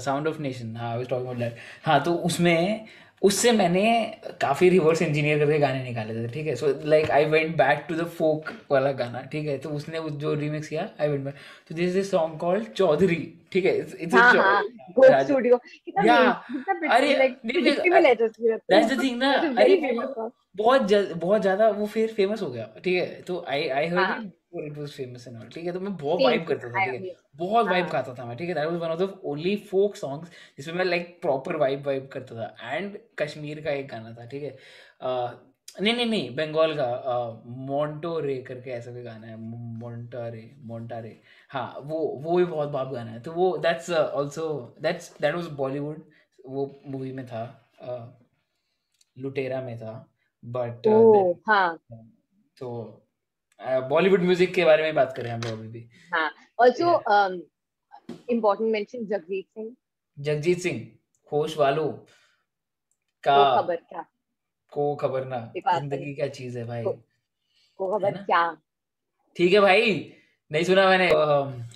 Speaker 3: साउंड ऑफ़ नेशन हाँ I was talking about that हाँ तो उसमें उससे मैंने काफ़ी रिवर्स इंजीनियर करके गाने निकाले थे ठीक है so like I went back to the folk वाला गाना ठीक है तो उसने उस जो रिमिक्स किया आई वेंट बैक तो this is song called Chaudhary ठीक है इट्स
Speaker 2: Goat Studio. कितना
Speaker 3: अरे,
Speaker 2: ये।
Speaker 3: दैट्स द थिंग ना अरे. बहुत बहुत ज़्यादा वो फिर फ़ेमस हो गया ठीक है तो I
Speaker 2: I.
Speaker 3: Heard it it was famous and all ठीक है तो मैं बहुत वाइब करता था ठीक है। बहुत वाइब
Speaker 2: हाँ.
Speaker 3: खाता था मैं ठीक है that was one of the only folk songs जिसमें मैं लाइक प्रॉपर वाइब वाइब करता था। एंड कश्मीर का एक गाना था ठीक है। नहीं नहीं नहीं बंगाल का मोन्टो रे करके ऐसा कोई गाना है मोन्टारे मोन्टारे हाँ वो वो भी बहुत बाप गाना है। तो वो that's also that's that was Bollywood वो मूवी में था लुटेरा में था बट
Speaker 2: Oh, हाँ.
Speaker 3: तो बॉलीवुड म्यूज़िक के बारे में बात करें हम लोग अभी भी
Speaker 2: Also, um, important mention Jagmeet Singh.
Speaker 3: Jagjit Singh होश वालों का
Speaker 2: को खबर क्या
Speaker 3: को खबर ना ज़िंदगी क्या चीज़ है भाई
Speaker 2: को- खबर क्या
Speaker 3: ठीक है भाई नहीं सुना मैंने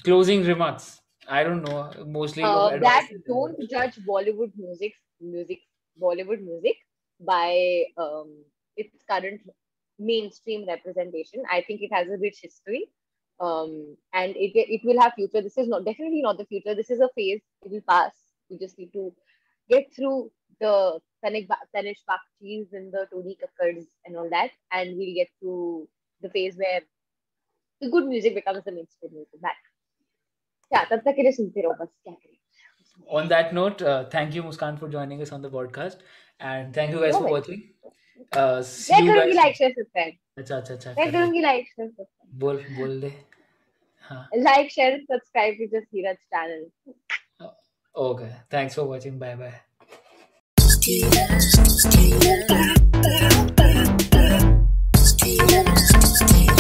Speaker 3: closing remarks I don't know mostly
Speaker 2: uh, don't judge Bollywood music music Bollywood music by um, its current mainstream representation. I think it has a rich history. Um, and it it will have future. This is not definitely not the future. This is a phase. It will pass. We just need to get through the Tanik Ba- Tanish Bakchis and the Tony Kakkards and all that, and we'll get to the phase where the good music becomes the mainstream music. That. Yeah, तब तक के लिए सुनते रहो बस क्या करें
Speaker 3: on that note uh, thank you muskan for joining us on the podcast and thank you guys
Speaker 2: No
Speaker 3: for
Speaker 2: way.
Speaker 3: watching uh, see you guys.
Speaker 2: Like,
Speaker 3: अच्छा अच्छा अच्छा
Speaker 2: मैं करूँगी लाइक शेयर सब्सक्राइब
Speaker 3: बोल बोल दे हाँ
Speaker 2: like share subscribe to the series channel
Speaker 3: okay thanks for watching bye bye
Speaker 4: Yeah.